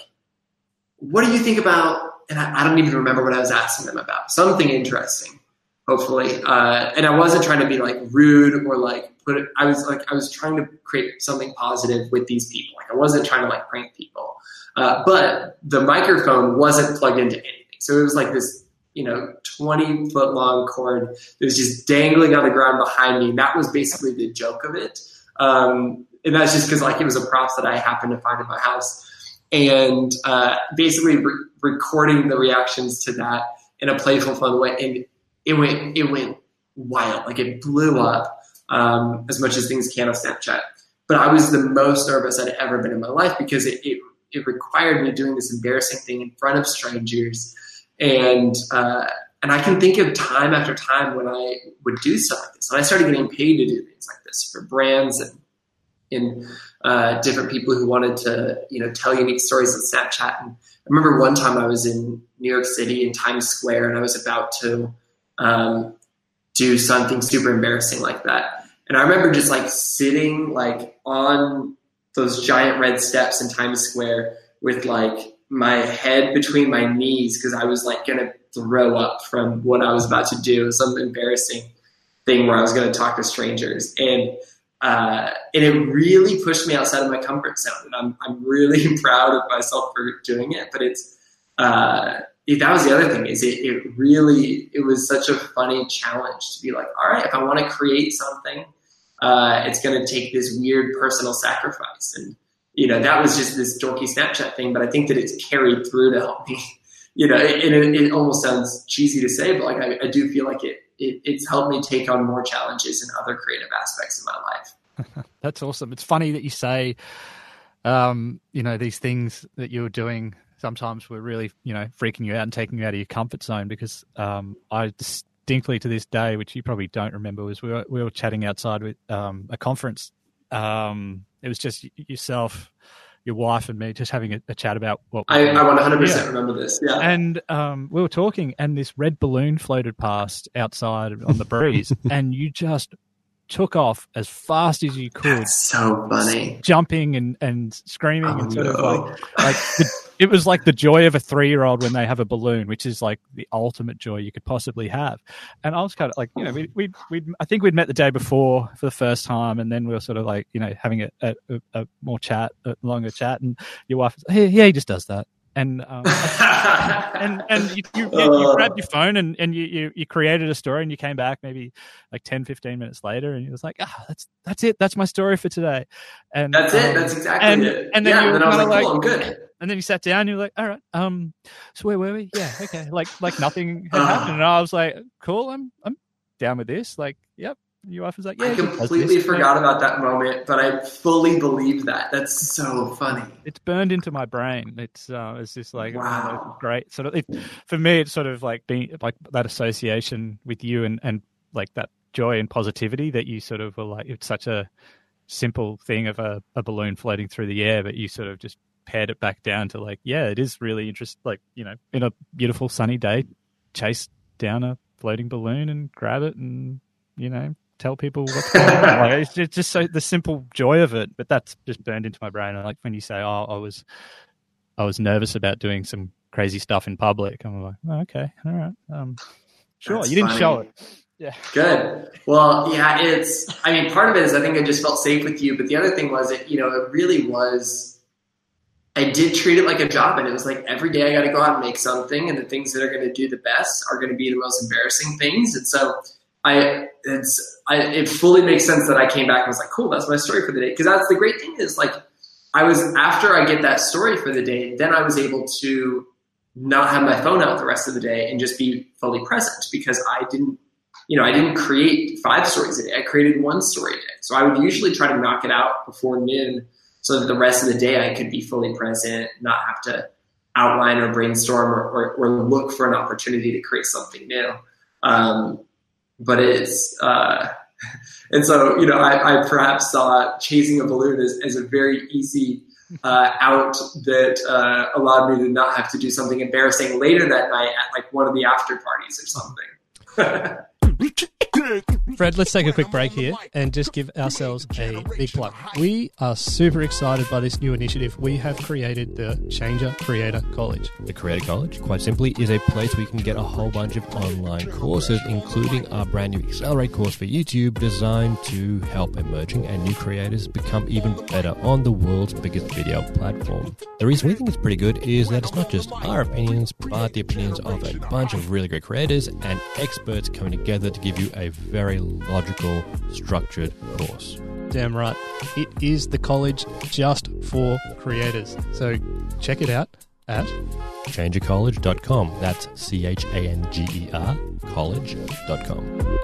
[SPEAKER 4] "What do you think about?" And I, I don't even remember what I was asking them about. Something interesting, hopefully. Uh, and I wasn't trying to be like rude or like put it. I was like I was trying to create something positive with these people. Like I wasn't trying to like prank people. Uh, but the microphone wasn't plugged into anything. So it was like this, you know, 20 foot long cord that was just dangling on the ground behind me. That was basically the joke of it. Um, and that's just because like it was a props that I happened to find in my house. And uh, basically re- recording the reactions to that in a playful, fun way. And it went, it went wild. Like it blew up um, as much as things can on Snapchat. But I was the most nervous I'd ever been in my life because it, it it required me doing this embarrassing thing in front of strangers, and uh, and I can think of time after time when I would do stuff like this, and I started getting paid to do things like this for brands and in uh, different people who wanted to you know tell unique stories on Snapchat. And I remember one time I was in New York City in Times Square, and I was about to um, do something super embarrassing like that. And I remember just like sitting like on those giant red steps in Times Square with like my head between my knees because I was like gonna throw up from what I was about to do, some embarrassing thing where I was gonna talk to strangers. And uh, and it really pushed me outside of my comfort zone. And I'm I'm really <laughs> proud of myself for doing it. But it's uh, that was the other thing is it, it really it was such a funny challenge to be like, all right, if I want to create something uh, it's going to take this weird personal sacrifice. And, you know, that was just this dorky Snapchat thing, but I think that it's carried through to help me, <laughs> you know, it, it, it almost sounds cheesy to say, but like I, I do feel like it, it, it's helped me take on more challenges in other creative aspects of my life. <laughs>
[SPEAKER 5] That's awesome. It's funny that you say, um, you know, these things that you were doing sometimes were really, you know, freaking you out and taking you out of your comfort zone because um, I just distinctly to this day, which you probably don't remember, was we were, we were chatting outside with um, a conference. Um, it was just yourself, your wife, and me just having a, a chat about what.
[SPEAKER 4] I, I 100% yeah. remember this. Yeah.
[SPEAKER 5] And um, we were talking, and this red balloon floated past outside on the breeze, <laughs> and you just took off as fast as you could.
[SPEAKER 4] That's so funny.
[SPEAKER 5] Jumping and, and screaming oh, and sort no. of like, like the, it was like the joy of a three year old when they have a balloon, which is like the ultimate joy you could possibly have. And I was kind of like, you know, we we we I think we'd met the day before for the first time, and then we were sort of like, you know, having a, a, a more chat, a longer chat, and your wife was, hey, yeah, he just does that and um, <laughs> and and you, you, you, you, uh. grabbed your phone and, and you, you, you created a story and you came back maybe like 10 15 minutes later and you was like ah oh, that's that's it. That's my story for today. And
[SPEAKER 4] that's um, it that's exactly
[SPEAKER 5] and,
[SPEAKER 4] it.
[SPEAKER 5] and then
[SPEAKER 4] yeah,
[SPEAKER 5] you were
[SPEAKER 4] kind of
[SPEAKER 5] like,
[SPEAKER 4] cool, I'm good.
[SPEAKER 5] and then you sat down and you're like all right um so where were we? Yeah okay. Like like nothing had happened. And I was like cool I'm I'm down with this. Like yep your wife was like, "Yeah."
[SPEAKER 4] I completely forgot about that moment, but I fully believe that. That's so funny.
[SPEAKER 5] It's burned into my brain. It's uh, it's just like
[SPEAKER 4] wow.
[SPEAKER 5] great. Sort of it, for me, it's sort of like being like that association with you and and like that joy and positivity that you sort of were like. It's such a simple thing of a, a balloon floating through the air, but you sort of just pared it back down to like, yeah, it is really interesting. Like you know, in a beautiful sunny day, chase down a floating balloon and grab it and you know tell people what's <laughs> going on. Like, it's just, just so the simple joy of it. But that's just burned into my brain. And like when you say, "Oh, I was, I was nervous about doing some crazy stuff in public," I'm like, oh, "Okay, all right, um, sure." That's you didn't funny. show it. Yeah.
[SPEAKER 4] Good. Well, yeah, it's, I mean, part of it is I think I just felt safe with you. But the other thing was, it, you know, it really was, I did treat it like a job. And it was like every day I got to go out and make something. And the things that are going to do the best are going to be the most embarrassing things. And so I it's I, it fully makes sense that I came back and was like, cool, that's my story for the day. Because that's the great thing is like I was after I get that story for the day, then I was able to not have my phone out the rest of the day and just be fully present because I didn't, you know, I didn't create five stories a day. I created one story a day. So I would usually try to knock it out before noon so that the rest of the day I could be fully present, not have to outline or brainstorm or, or, or look for an opportunity to create something new. Um, but it's, uh, <laughs> and so, you know, I, I, perhaps saw chasing a balloon as, as a very easy uh, out that uh, allowed me to not have to do something embarrassing later that night at like one of the after parties or something. <laughs>
[SPEAKER 2] Fred, let's take a quick break here and just give ourselves a big plug. We are super excited by this new initiative. We have created the Changer Creator College.
[SPEAKER 1] The Creator College, quite simply, is a place where you can get a whole bunch of online courses, including our brand new Accelerate course for YouTube, designed to help emerging and new creators become even better on the world's biggest video platform. The reason we think it's pretty good is that it's not just our opinions, but the opinions of a bunch of really great creators and experts coming together to give you a very logical, structured course.
[SPEAKER 2] Damn right. It is the college just for creators. So check it out at
[SPEAKER 1] changercollege.com. That's C H A N G E R college.com.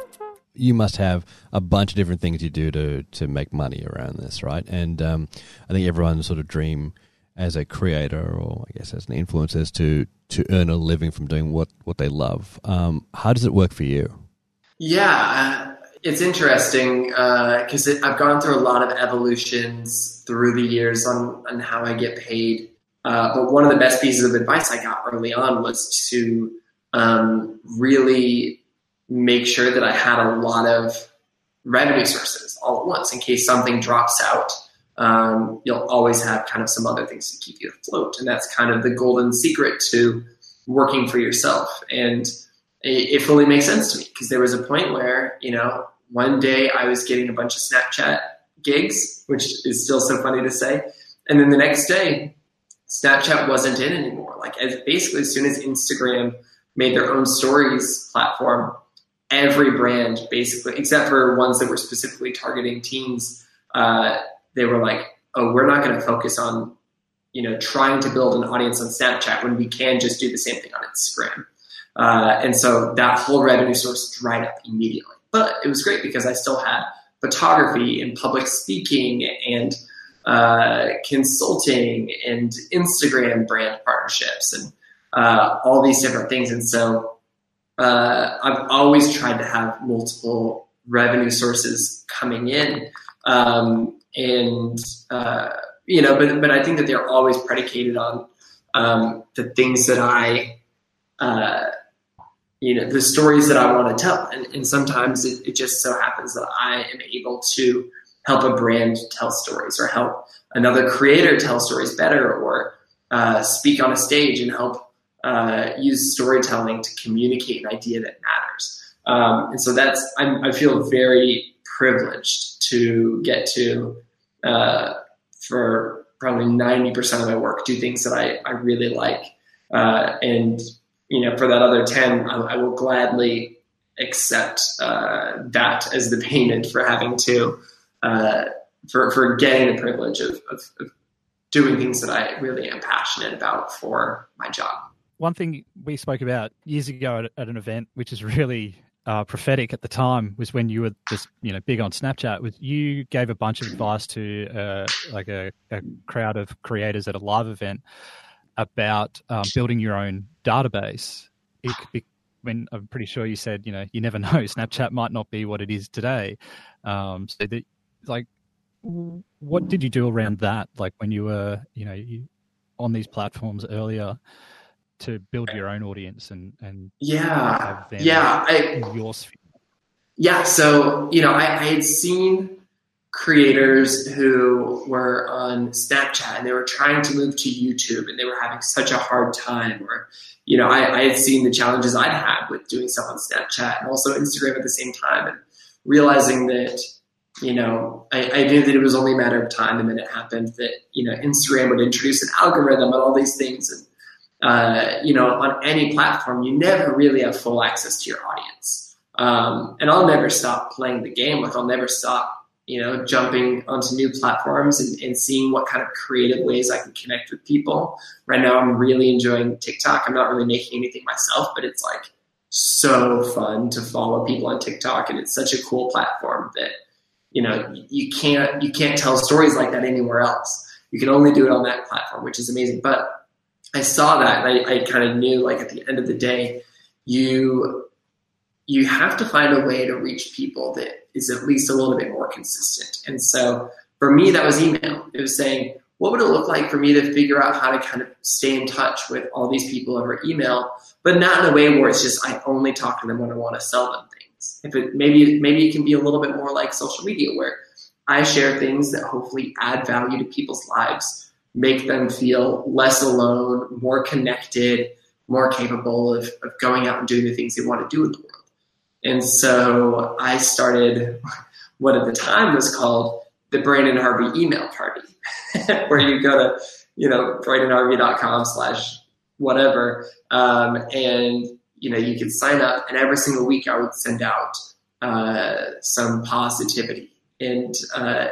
[SPEAKER 1] You must have a bunch of different things you do to, to make money around this, right? And um, I think everyone's sort of dream as a creator or I guess as an influencer is to, to earn a living from doing what, what they love. Um, how does it work for you?
[SPEAKER 4] Yeah, uh, it's interesting because uh, I've gone through a lot of evolutions through the years on, on how I get paid. Uh, but one of the best pieces of advice I got early on was to um, really make sure that I had a lot of revenue sources all at once in case something drops out. Um, you'll always have kind of some other things to keep you afloat. And that's kind of the golden secret to working for yourself. And it, fully makes sense to me because there was a point where, you know, one day I was getting a bunch of Snapchat gigs, which is still so funny to say. And then the next day, Snapchat wasn't in anymore. Like as basically as soon as Instagram made their own stories platform, every brand basically, except for ones that were specifically targeting teens, uh, they were like, "Oh, we're not going to focus on, you know, trying to build an audience on Snapchat when we can just do the same thing on Instagram." Uh, and so that whole revenue source dried up immediately. But it was great because I still had photography and public speaking and uh, consulting and Instagram brand partnerships and uh, all these different things. And so uh, I've always tried to have multiple revenue sources coming in. Um, and, uh, you know, but, but I think that they're always predicated on um, the things that I uh, you know the stories that I want to tell, and, and sometimes it, it, just so happens that I am able to help a brand tell stories, or help another creator tell stories better, or uh, speak on a stage and help uh, use storytelling to communicate an idea that matters. Um, and so that's I'm, i feel very privileged to get to uh, for probably 90% of my work do things that I, I really like uh, and you know, for that other 10, I, I will gladly accept uh, that as the payment for having to, uh, for, for getting the privilege of, of, of doing things that I really am passionate about for my job.
[SPEAKER 5] One thing we spoke about years ago at, at an event, which is really uh, prophetic at the time was when you were just you know big on Snapchat. Was you gave a bunch of advice to uh, like a, a, crowd of creators at a live event about um, building your own database. It could <sighs> be, when I'm pretty sure you said, you know, you never <laughs> know. Snapchat might not be what it is today. Um, so that, like, what did you do around that? Like when you were, you know, you, on these platforms earlier to build your own audience and and
[SPEAKER 4] yeah, yeah, I,
[SPEAKER 5] your sphere.
[SPEAKER 4] Yeah, so you know, I, I had seen creators who were on Snapchat and they were trying to move to YouTube and they were having such a hard time. Or, you know, I, I had seen the challenges I'd had with doing stuff on Snapchat and also Instagram at the same time and realizing that, you know, I, I knew that it was only a matter of time the minute it happened that, you know, Instagram would introduce an algorithm and all these things. And, uh, you know, on any platform, you never really have full access to your audience. Um, and I'll never stop playing the game. Like I'll never stop you know, jumping onto new platforms and, and seeing what kind of creative ways I can connect with people. Right now, I'm really enjoying TikTok. I'm not really making anything myself, but it's like so fun to follow people on TikTok, and it's such a cool platform that you know you can't you can't tell stories like that anywhere else. You can only do it on that platform, which is amazing. But I saw that, and I, I kind of knew, like at the end of the day, you you have to find a way to reach people that is at least a little bit more consistent. And so for me, that was email. It was saying, what would it look like for me to figure out how to kind of stay in touch with all these people over email, but not in a way where it's just I only talk to them when I want to sell them things. If it maybe maybe it can be a little bit more like social media where I share things that hopefully add value to people's lives, make them feel less alone, more connected, more capable of, of going out and doing the things they want to do in the world. And so I started what at the time was called the Branden Harvey email party, <laughs> where you go to, you know, brandenharvey.com slash whatever. Um, and, you know, you could sign up and every single week I would send out uh, some positivity. And, uh,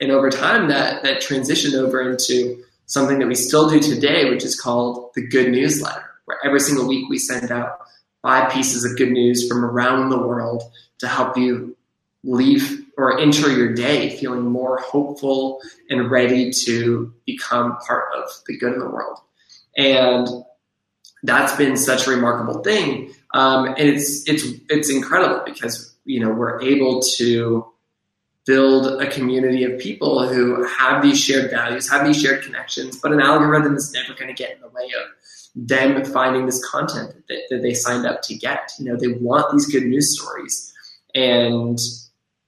[SPEAKER 4] and over time that, that transitioned over into something that we still do today, which is called the good newsletter, where every single week we send out five pieces of good news from around the world to help you leave or enter your day feeling more hopeful and ready to become part of the good in the world. And that's been such a remarkable thing. Um, and it's it's it's incredible because you know we're able to build a community of people who have these shared values, have these shared connections, but an algorithm is never going to get in the way of them finding this content that, that they signed up to get. You know, they want these good news stories. And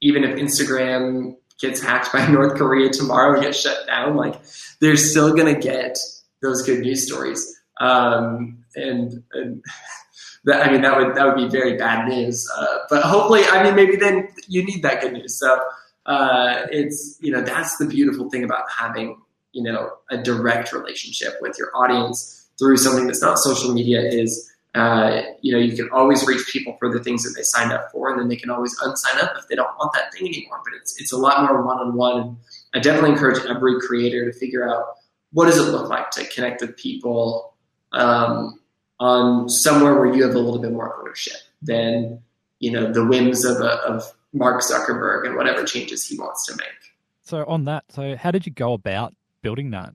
[SPEAKER 4] even if Instagram gets hacked <laughs> by North Korea tomorrow and gets shut down, like they're still going to get those good news stories. Um, and, and <laughs> that, I mean, that would, that would be very bad news. Uh, but hopefully, I mean, maybe then you need that good news. So, uh, it's, you know, that's the beautiful thing about having, you know, a direct relationship with your audience through something that's not social media is uh, you know you can always reach people for the things that they signed up for and then they can always unsign up if they don't want that thing anymore. But it's, it's a lot more one-on-one and i definitely encourage every creator to figure out what does it look like to connect with people um, on somewhere where you have a little bit more ownership than you know the whims of, a, of mark zuckerberg and whatever changes he wants to make.
[SPEAKER 5] So on that so how did you go about building that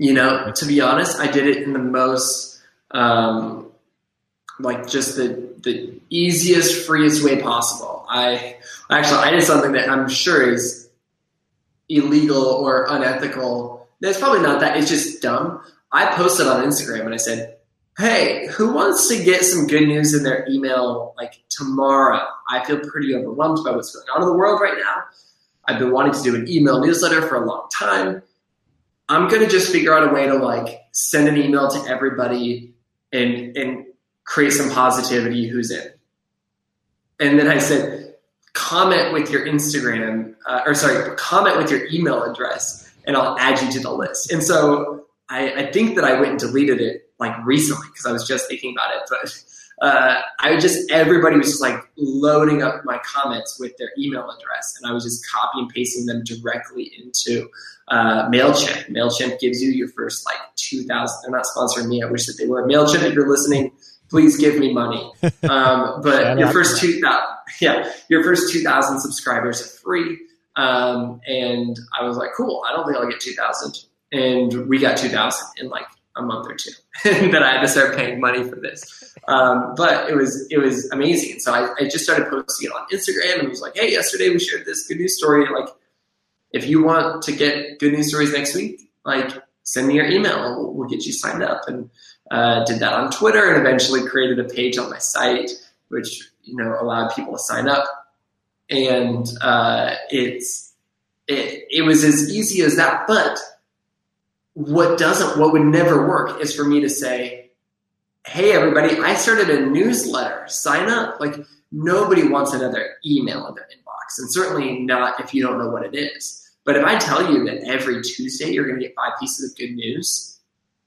[SPEAKER 4] you know, to be honest, I did it in the most um, like just the the easiest, freest way possible. I actually I did something that I'm sure is illegal or unethical. It's probably not that. It's just dumb. I posted on Instagram and I said, "Hey, who wants to get some good news in their email like tomorrow? I feel pretty overwhelmed by what's going on in the world right now. I've been wanting to do an email newsletter for a long time. I'm to just figure out a way to like send an email to everybody and and create some positivity who's in. And then I said, comment with your Instagram, uh, or sorry, comment with your email address, and I'll add you to the list. And so I, I think that I went and deleted it like recently because I was just thinking about it, but uh, I just everybody was just like loading up my comments with their email address, and I was just copy and pasting them directly into uh, Mailchimp. Mailchimp gives you your first like two thousand. They're not sponsoring me. I wish that they were. Mailchimp, if you're listening, please give me money. <laughs> Um, but your first two thousand, yeah, your first two thousand subscribers are free. Um, and I was like, cool. I don't think I'll get two thousand, and we got two thousand in like a month or two <laughs> that I had to start paying money for this. Um, but it was it was amazing. So I, I, just started posting it on Instagram and was like, hey, yesterday we shared this good news story. Like, if you want to get good news stories next week, like send me your email. We'll, we'll get you signed up. And uh, did that on Twitter and eventually created a page on my site, which you know allowed people to sign up. And uh, it's it, it was as easy as that, but what doesn't, what would never work is for me to say, hey, everybody, I started a newsletter, sign up. Like, nobody wants another email in their inbox, and certainly not if you don't know what it is. But if I tell you that every Tuesday you're going to get five pieces of good news,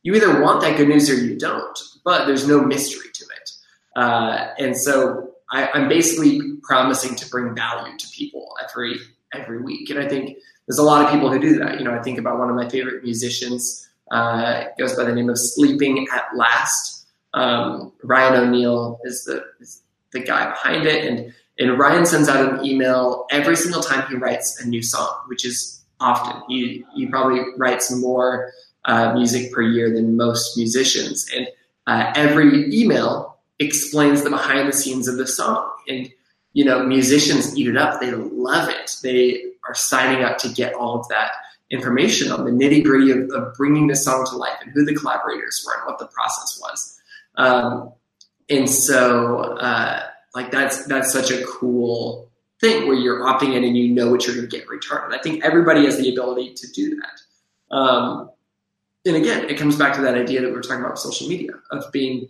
[SPEAKER 4] you either want that good news or you don't, but there's no mystery to it. Uh, and so I, I'm basically promising to bring value to people every every week. And I think there's a lot of people who do that. You know, I think about one of my favorite musicians, uh, goes by the name of Sleeping at Last. Um, Ryan O'Neal is the is the guy behind it, and and Ryan sends out an email every single time he writes a new song, which is often. He he probably writes more uh, music per year than most musicians, and uh, every email explains the behind the scenes of the song. And you know, musicians eat it up; they love it. They are signing up to get all of that information on the nitty gritty of, of, bringing the song to life and who the collaborators were and what the process was. Um, and so, uh, like that's that's such a cool thing where you're opting in and you know what you're going to get in return. And I think everybody has the ability to do that. Um, and again, it comes back to that idea that we were talking about social media of being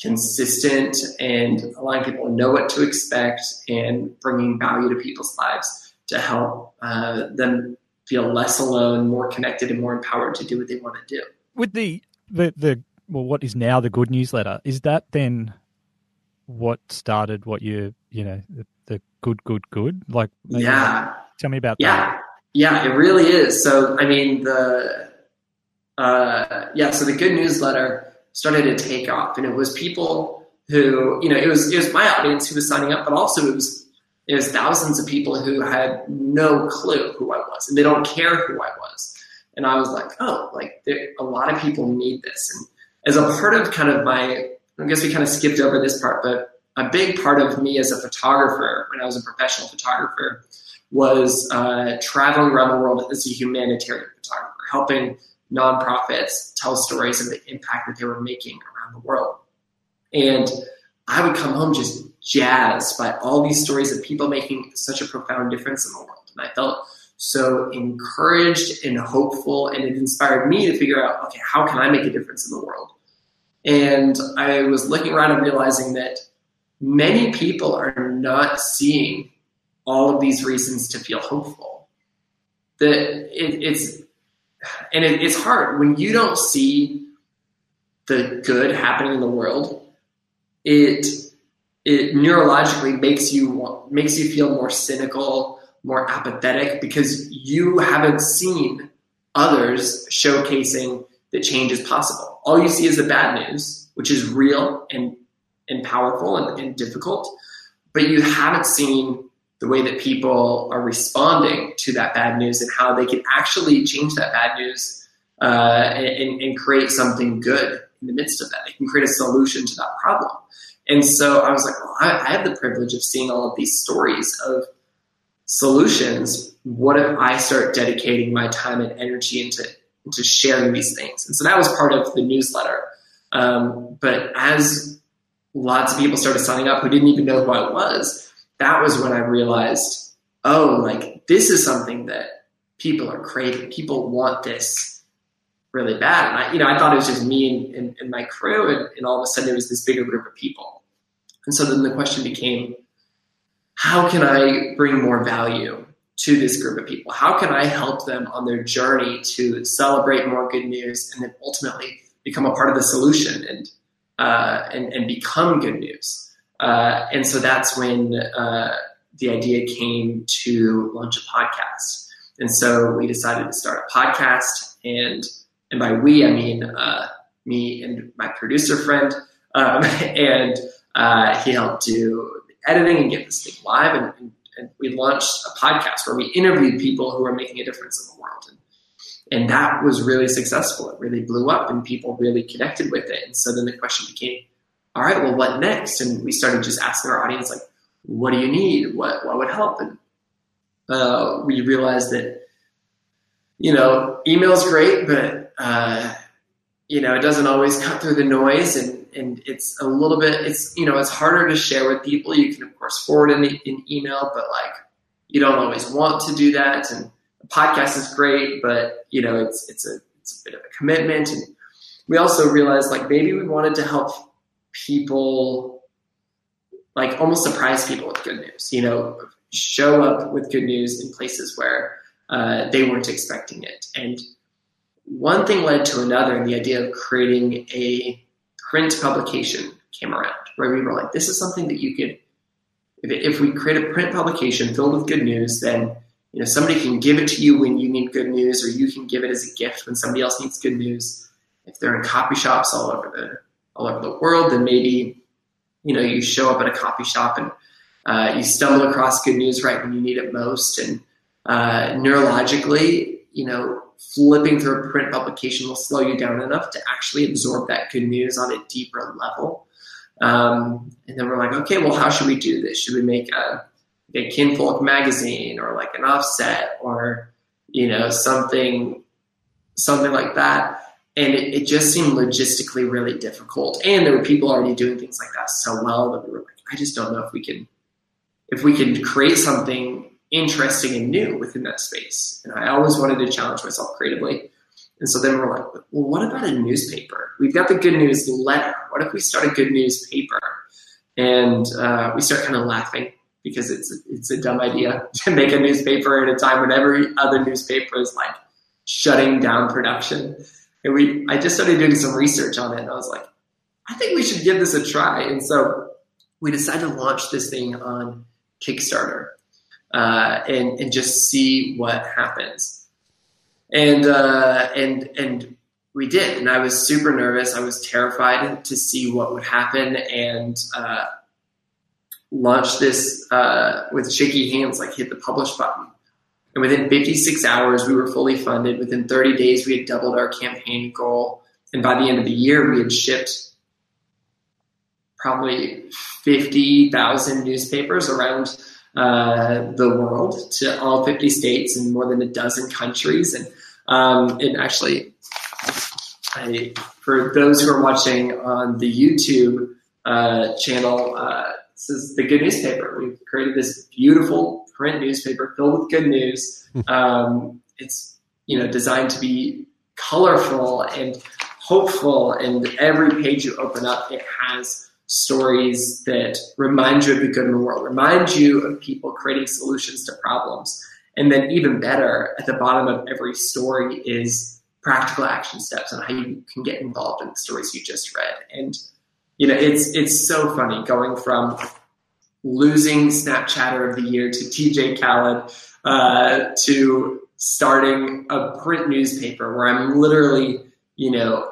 [SPEAKER 4] consistent and allowing people to know what to expect and bringing value to people's lives to help uh, them feel less alone, more connected, and more empowered to do what they want to do.
[SPEAKER 5] With the the the well, what is now the good newsletter is that then what started what you you know the, the good good good like
[SPEAKER 4] yeah
[SPEAKER 5] tell me about
[SPEAKER 4] yeah
[SPEAKER 5] that.
[SPEAKER 4] yeah it really is so i mean the uh yeah so the good newsletter started to take off and it was people who you know it was it was my audience who was signing up but also it was it was thousands of people who had no clue who I was and they don't care who I was. And I was like, oh, like there, a lot of people need this. And as a part of kind of my, I guess we kind of skipped over this part, but a big part of me as a photographer, when I was a professional photographer, was uh, traveling around the world as a humanitarian photographer, helping nonprofits tell stories of the impact that they were making around the world. And I would come home just jazzed by all these stories of people making such a profound difference in the world. And I felt so encouraged and hopeful, and it inspired me to figure out, okay, how can I make a difference in the world? And I was looking around and realizing that many people are not seeing all of these reasons to feel hopeful. That it, it's, and it, it's hard when you don't see the good happening in the world. It it neurologically makes you makes you feel more cynical, more apathetic because you haven't seen others showcasing that change is possible. All you see is the bad news, which is real and and powerful and, and difficult, but you haven't seen the way that people are responding to that bad news and how they can actually change that bad news uh, and, and create something good in the midst of that. They can create a solution to that problem. And so I was like, well, I, I have the privilege of seeing all of these stories of solutions. What if I start dedicating my time and energy into, into sharing these things? And so that was part of the newsletter. Um, but as lots of people started signing up who didn't even know who I was, that was when I realized, oh, like this is something that people are craving. People want this really bad. And I, you know, I thought it was just me and, and, and my crew, and, and, all of a sudden it was this bigger group of people. And so then the question became, how can I bring more value to this group of people? How can I help them on their journey to celebrate more good news and then ultimately become a part of the solution and uh, and, and become good news? Uh, and so that's when uh, the idea came to launch a podcast. And so we decided to start a podcast and and by we, I mean uh, me and my producer friend. Um, <laughs> and uh, he helped do the editing and get this thing live. And, and, and, we launched a podcast where we interviewed people who are making a difference in the world. And, and that was really successful. It really blew up and people really connected with it. And so then the question became, all right, well, what next? And we started just asking our audience, like, what do you need? What, what would help? And uh, we realized that, you know, email's great, but uh, you know, it doesn't always cut through the noise and, and it's a little bit, it's, you know, it's harder to share with people. You can of course forward an, an email, but like you don't always want to do that. And the podcast is great, but you know, it's, it's a, it's a bit of a commitment. And we also realized like maybe we wanted to help people like almost surprise people with good news, you know, show up with good news in places where uh, they weren't expecting it. And one thing led to another, and the idea of creating a print publication came around, where we were like, this is something that you could, if, if we create a print publication filled with good news, then you know somebody can give it to you when you need good news, or you can give it as a gift when somebody else needs good news. If they're in copy shops all over the all over the world, then maybe you know you show up at a coffee shop and uh, you stumble across good news right when you need it most, and uh, neurologically, you know, flipping through a print publication will slow you down enough to actually absorb that good news on a deeper level. Um, and then we're like, okay, well, how should we do this? Should we make a, a kinfolk magazine or like an offset or, you know, something, something like that? And it, it just seemed logistically really difficult. And there were people already doing things like that so well that we were like, I just don't know if we can, if we can create something interesting and new within that space. And I always wanted to challenge myself creatively. And so then we're like, well, what about a newspaper? We've got the good news letter. What if we start a good news paper? And uh, we start kind of laughing because it's it's a dumb idea <laughs> to make a newspaper at a time when every other newspaper is like shutting down production. And we, I just started doing some research on it, and I was like, I think we should give this a try. And so we decided to launch this thing on Kickstarter uh, and and just see what happens. And uh, and and we did, and I was super nervous. I was terrified to see what would happen, and uh, launched this uh, with shaky hands, like hit the publish button. And within 56 hours, we were fully funded. Within 30 days, we had doubled our campaign goal. And by the end of the year, we had shipped probably 50,000 newspapers around uh, the world to all 50 states and more than a dozen countries. And, um, and actually, I, for those who are watching on the YouTube uh, channel, uh, this is the Good Newspaper. We've created this beautiful print newspaper filled with good news. Hmm. Um, it's you know designed to be colorful and hopeful, and every page you open up, it has stories that remind you of the good in the world, remind you of people creating solutions to problems. And then, even better, at the bottom of every story is practical action steps on how you can get involved in the stories you just read. And you know, it's it's so funny going from losing Snapchatter of the year to DJ Khaled uh, to starting a print newspaper where I'm literally, you know,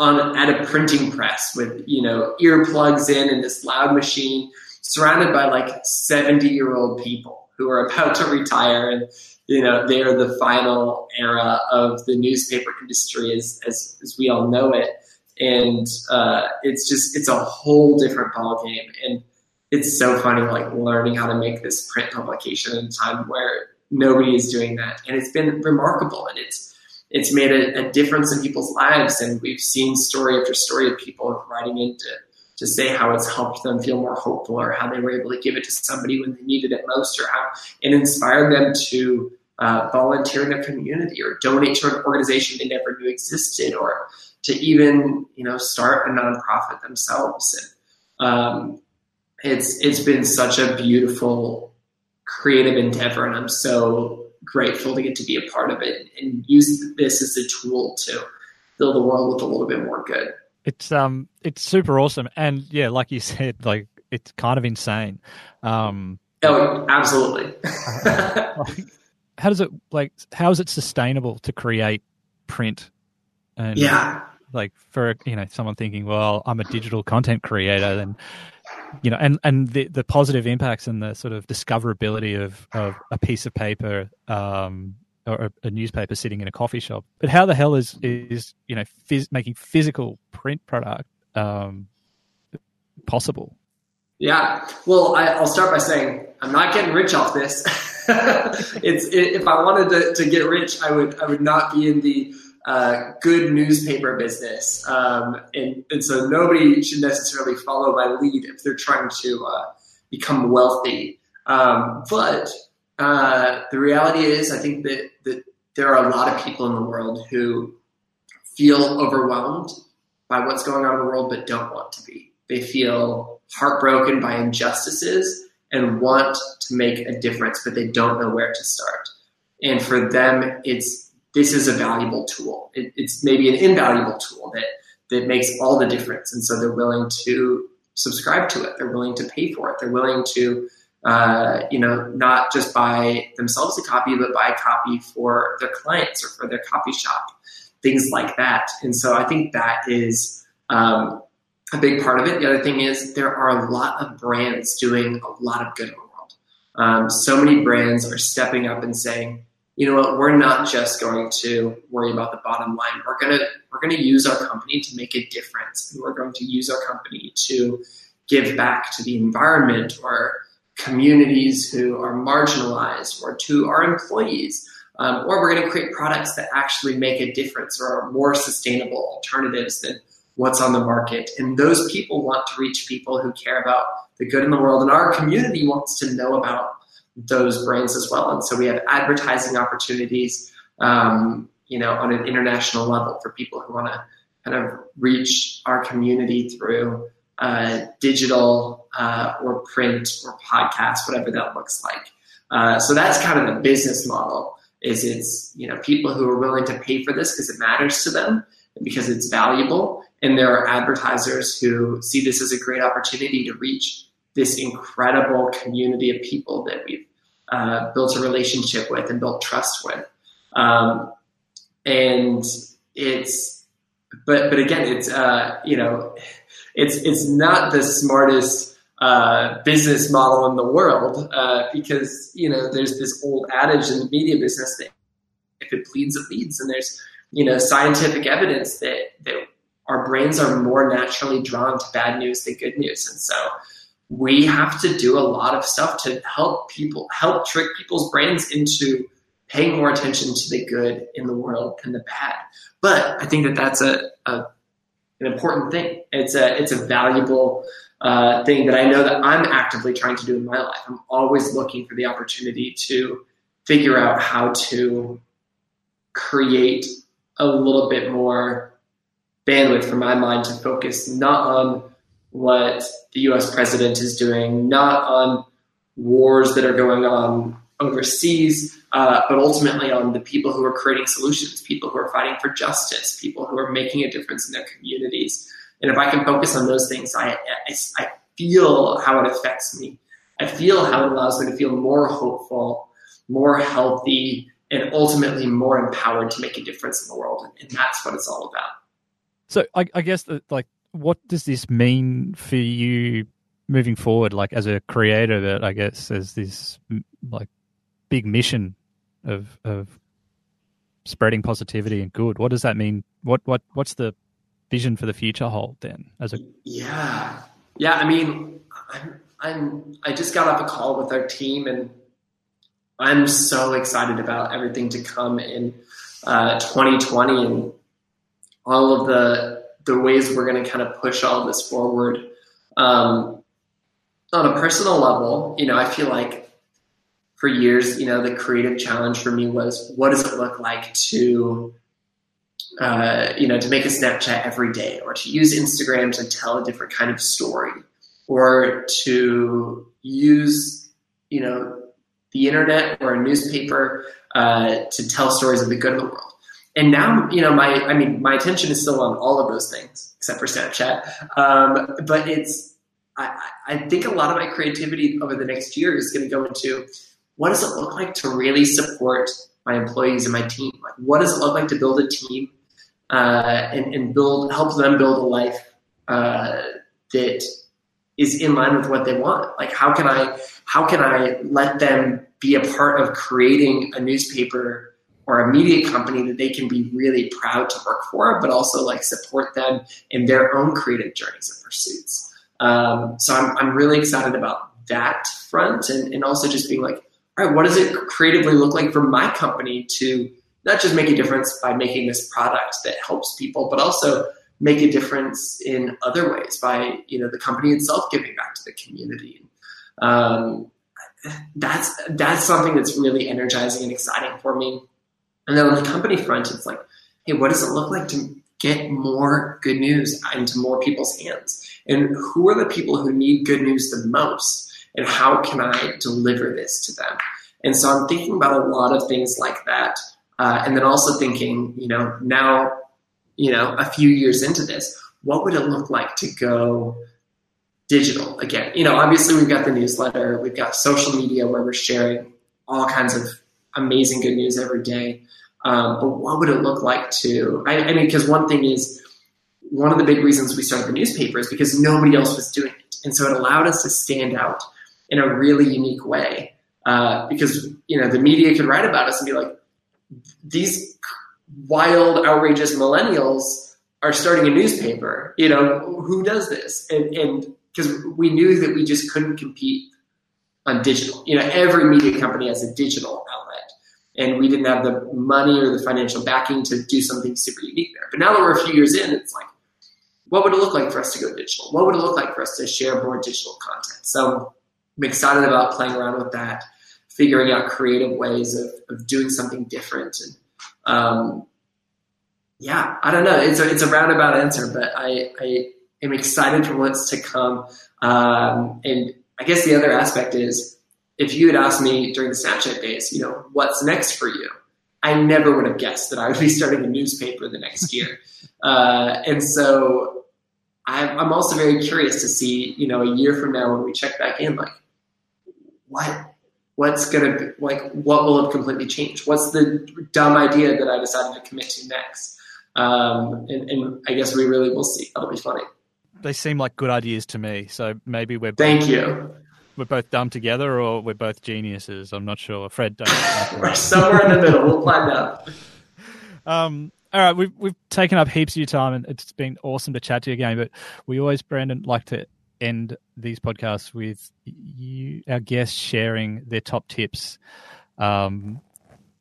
[SPEAKER 4] on at a printing press with you know earplugs in and this loud machine, surrounded by like seventy year old people who are about to retire, and you know they are the final era of the newspaper industry as as, as we all know it, and uh, it's just it's a whole different ball game, and it's so funny like learning how to make this print publication in a time where nobody is doing that, and it's been remarkable, and it's it's made a, a, difference in people's lives. And we've seen story after story of people writing in to, to say how it's helped them feel more hopeful or how they were able to give it to somebody when they needed it most or how it inspired them to uh, volunteer in a community or donate to an organization they never knew existed or to even, you know, start a nonprofit themselves. And, um, it's, it's been such a beautiful creative endeavor and I'm so grateful to get to be a part of it and use this as a tool to build the world with a little bit more good.
[SPEAKER 5] It's um it's super awesome and yeah, like you <laughs> said, like it's kind of insane. Um
[SPEAKER 4] Oh, absolutely. <laughs>
[SPEAKER 5] how does it like how is it sustainable to create print
[SPEAKER 4] and yeah
[SPEAKER 5] like for you know someone thinking well i'm a digital content creator then you know, and and the the positive impacts and the sort of discoverability of of a piece of paper um, or a, newspaper sitting in a coffee shop. But how the hell is is you know phys- making physical print product um, possible?
[SPEAKER 4] Yeah, well, I, will start by saying I'm not getting rich off this. <laughs> it's it, if I wanted to, to get rich, I would I would not be in the good newspaper business. Um, and, and so nobody should necessarily follow my lead if they're trying to uh, become wealthy. Um, but uh, the reality is, I think that, that there are a lot of people in the world who feel overwhelmed by what's going on in the world but don't want to be. They feel heartbroken by injustices and want to make a difference, but they don't know where to start. And for them, it's this is a valuable tool. It, it's maybe an invaluable tool that that makes all the difference, and so they're willing to subscribe to it. They're willing to pay for it. They're willing to uh, you know, not just buy themselves a copy, but buy a copy for their clients or for their copy shop, things like that. And so I think that is um, a big part of it. The other thing is there are a lot of brands doing a lot of good in the world. Um, so many brands are stepping up and saying, you know what, we're not just going to worry about the bottom line. We're gonna we're gonna use our company to make a difference, and we're going to use our company to give back to the environment or communities who are marginalized or to our employees. Um, or we're going to create products that actually make a difference or are more sustainable alternatives than what's on the market. And those people want to reach people who care about the good in the world. And our community wants to know about those brands as well. And so we have advertising opportunities, um, you know, on an international level for people who want to kind of reach our community through uh, digital uh, or print or podcast, whatever that looks like. Uh, so that's kind of the business model. Is it's you know people who are willing to pay for this because it matters to them because it's valuable, and there are advertisers who see this as a great opportunity to reach this incredible community of people that we've uh, built a relationship with and built trust with. Um, and it's, but but again, it's uh, you know, it's it's not the smartest uh, business model in the world uh, because you know there's this old adage in the media business that if it bleeds, it leads, and there's you know scientific evidence that that our brains are more naturally drawn to bad news than good news, and so we have to do a lot of stuff to help people help trick people's brains into paying more attention to the good in the world than the bad. But I think that that's a, a an important thing. It's a it's a valuable uh, thing that I know that I'm actively trying to do in my life. I'm always looking for the opportunity to figure out how to create a little bit more bandwidth for my mind to focus not on what the US president is doing, not on wars that are going on overseas, uh, but ultimately on the people who are creating solutions, people who are fighting for justice, people who are making a difference in their communities. And if I can focus on those things, I, I, I feel how it affects me. I feel how it allows me to feel more hopeful, more healthy, and ultimately more empowered to make a difference in the world. And that's what it's all about.
[SPEAKER 5] So I, I guess that like what does this mean for you moving forward? Like as a creator, that I guess is this like big mission of of spreading positivity and good. What does that mean? What what what's the vision for the future hold then? As a
[SPEAKER 4] yeah, yeah. I mean, I'm I'm I just got off a call with our team and. I'm so excited about everything to come in uh, 2020 and all of the the ways we're going to kind of push all this forward. Um, on a personal level, you know, I feel like for years, you know, the creative challenge for me was what does it look like to, uh, you know, to make a Snapchat every day or to use Instagram to tell a different kind of story or to use, you know, the internet or a newspaper uh, to tell stories of the good of the world and now you know my i mean my attention is still on all of those things except for snapchat. Um, but it's I, I think a lot of my creativity over the next year is going to go into what does it look like to really support my employees and my team? Like what does it look like to build a team uh, and, and, build help them build a life uh, that is in line with what they want? Like how can i how can i let them be a part of creating a newspaper or a media company that they can be really proud to work for, but also like support them in their own creative journeys and pursuits. Um, so I'm, I'm really excited about that front and, and also just being like, all right, what does it creatively look like for my company to not just make a difference by making this product that helps people, but also make a difference in other ways by you know the company itself giving back to the community. Um, that's that's something that's really energizing and exciting for me. And then on the company front, it's like, hey, what does it look like to get more good news into more people's hands? And who are the people who need good news the most? And how can I deliver this to them? And so I'm thinking about a lot of things like that. Uh, and then also thinking, you know, now, you know, a few years into this, what would it look like to go digital again. You know, obviously we've got the newsletter, we've got social media where we're sharing all kinds of amazing good news every day. Um, but what would it look like to? I, I mean, because one thing is one of the big reasons we started the newspaper is because nobody else was doing it, and so it allowed us to stand out in a really unique way. Uh, because you know the media could write about us and be like, these wild, outrageous millennials are starting a newspaper. You know, who does this? And and because we knew that we just couldn't compete on digital. You know, every media company has a digital and we didn't have the money or the financial backing to do something super unique there. But now that we're a few years in, it's like, what would it look like for us to go digital? What would it look like for us to share more digital content? So I'm excited about playing around with that, figuring out creative ways of, of doing something different. And um, yeah, I don't know. It's a, it's a roundabout answer, but I, I am excited for what's to come. Um, and I guess the other aspect is if you had asked me during the Snapchat days, you know, what's next for you? I never would have guessed that I would be <laughs> starting a newspaper the next year. <laughs> Uh, and so I'm, I'm also very curious to see, you know, a year from now when we check back in, like, what, what's going to, like, what will have completely changed? What's the dumb idea that I decided to commit to next? Um, and, and I guess we really will see. That'll be funny.
[SPEAKER 5] They seem like good ideas to me. So maybe we're
[SPEAKER 4] Thank you.
[SPEAKER 5] We're both dumb together, or we're both geniuses. I'm not sure. Fred, don't. <laughs>
[SPEAKER 4] Somewhere in the middle. We'll find out.
[SPEAKER 5] Um, all right, we've we've taken up heaps of your time, and it's been awesome to chat to you again. But we always, Branden, like to end these podcasts with you, our guests, sharing their top tips, um,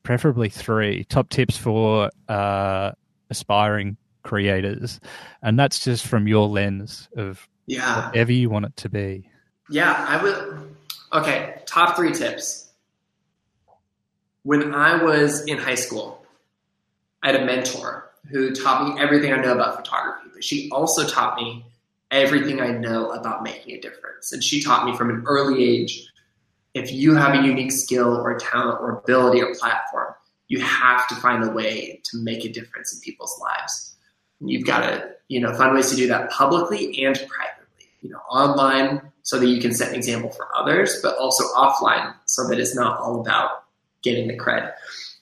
[SPEAKER 5] preferably three top tips for uh, aspiring creators, and that's just from your lens of
[SPEAKER 4] Yeah.
[SPEAKER 5] whatever you want it to be.
[SPEAKER 4] Yeah, I would. Okay, top three tips. When I was in high school, I had a mentor who taught me everything I know about photography, but she also taught me everything I know about making a difference. And she taught me from an early age if you have a unique skill or talent or ability or platform, you have to find a way to make a difference in people's lives. You've got to, you know, find ways to do that publicly and privately. You know, online so that you can set an example for others, but also offline so that it's not all about getting the cred.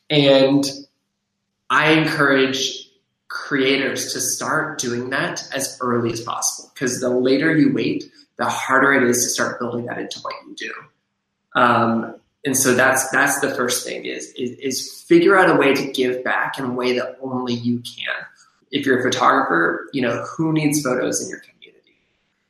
[SPEAKER 4] And I encourage creators to start doing that as early as possible because the later you wait, the harder it is to start building that into what you do. Um, and so that's that's the first thing is, is is figure out a way to give back in a way that only you can. If you're a photographer, you know who needs photos in your community.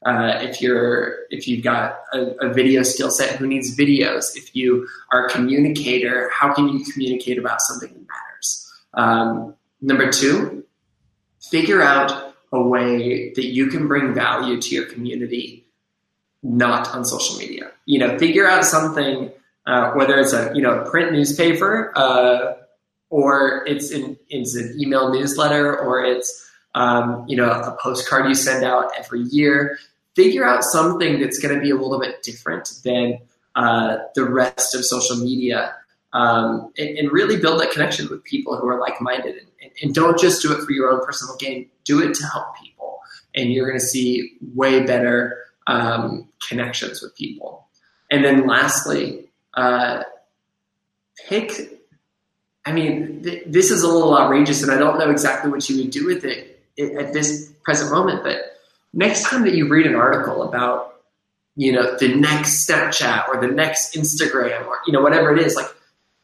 [SPEAKER 4] Uh, if you're if you've got a, a video skill set, who needs videos? If you are a communicator, how can you communicate about something that matters? Um, number two, figure out a way that you can bring value to your community not on social media. You know, figure out something, uh, whether it's a you know print newspaper, uh, or it's it's an email newsletter, or it's um, you know a postcard you send out every year. Figure out something that's going to be a little bit different than uh, the rest of social media, um, and, and, really build that connection with people who are like-minded. And, and, don't just do it for your own personal gain. Do it to help people, and you're going to see way better um, connections with people. And then lastly, uh, pick. I mean, th- this is a little outrageous, and I don't know exactly what you would do with it at this present moment. But next time that you read an article about, you know, the next Snapchat or the next Instagram or you know whatever it is, like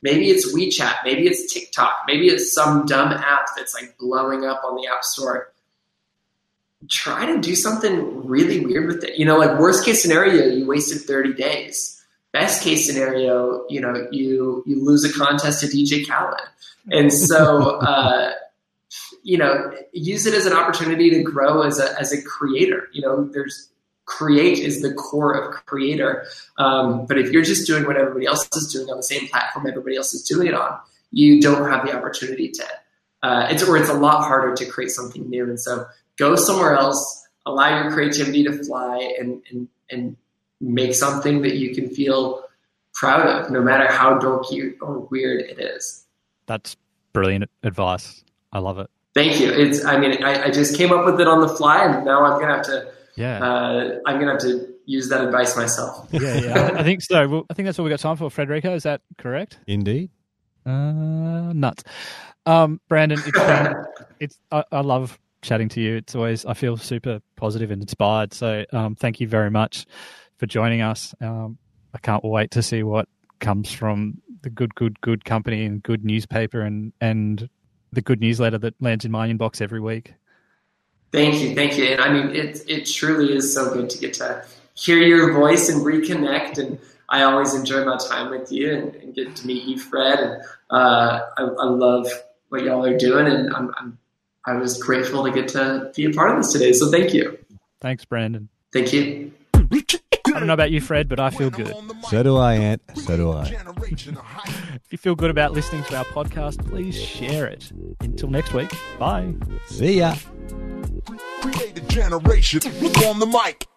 [SPEAKER 4] maybe it's WeChat, maybe it's TikTok, maybe it's some dumb app that's like blowing up on the App Store try to do something really weird with it. You know, like worst case scenario, you wasted 30 days. Best case scenario, you know, you you lose a contest to DJ Khaled. And so <laughs> uh, you know, use it as an opportunity to grow as a as a creator. You know, there's create is the core of creator. Um, but if you're just doing what everybody else is doing on the same platform everybody else is doing it on, you don't have the opportunity to. Uh, it's or it's a lot harder to create something new. And so go somewhere else, allow your creativity to fly, and and and make something that you can feel proud of, no matter how dorky or weird it is.
[SPEAKER 5] That's brilliant advice. I love it.
[SPEAKER 4] Thank you. It's I mean I, I just came up with it on the fly, and now I'm gonna have to
[SPEAKER 5] Yeah.
[SPEAKER 4] uh, I'm gonna have to use that advice myself.
[SPEAKER 5] yeah, yeah. <laughs> I think so. Well, I think that's all we got time for, Frederico. Is that correct?
[SPEAKER 1] Indeed.
[SPEAKER 5] Uh, nuts. Um, Branden, it's been, <laughs> it's I, I love chatting to you. It's always I feel super positive and inspired. So um, thank you very much for joining us. Um, I can't wait to see what comes from the good, good, good company and good newspaper and and the good newsletter that lands in my inbox every week.
[SPEAKER 4] Thank you, thank you. And I mean, it it truly is so good to get to hear your voice and reconnect. And I always enjoy my time with you and, and get to meet you, Fred. And uh, I, I love what y'all are doing, and I'm, I'm I was grateful to get to be a part of this today. So thank you.
[SPEAKER 5] Thanks, Branden.
[SPEAKER 4] Thank you.
[SPEAKER 5] I don't know about you, Fred, but I feel good.
[SPEAKER 1] So do I, Ant. So do I.
[SPEAKER 5] If you feel good about listening to our podcast, please share it. Until next week, bye.
[SPEAKER 1] See ya.
[SPEAKER 3] Create a generation. Look on the mic.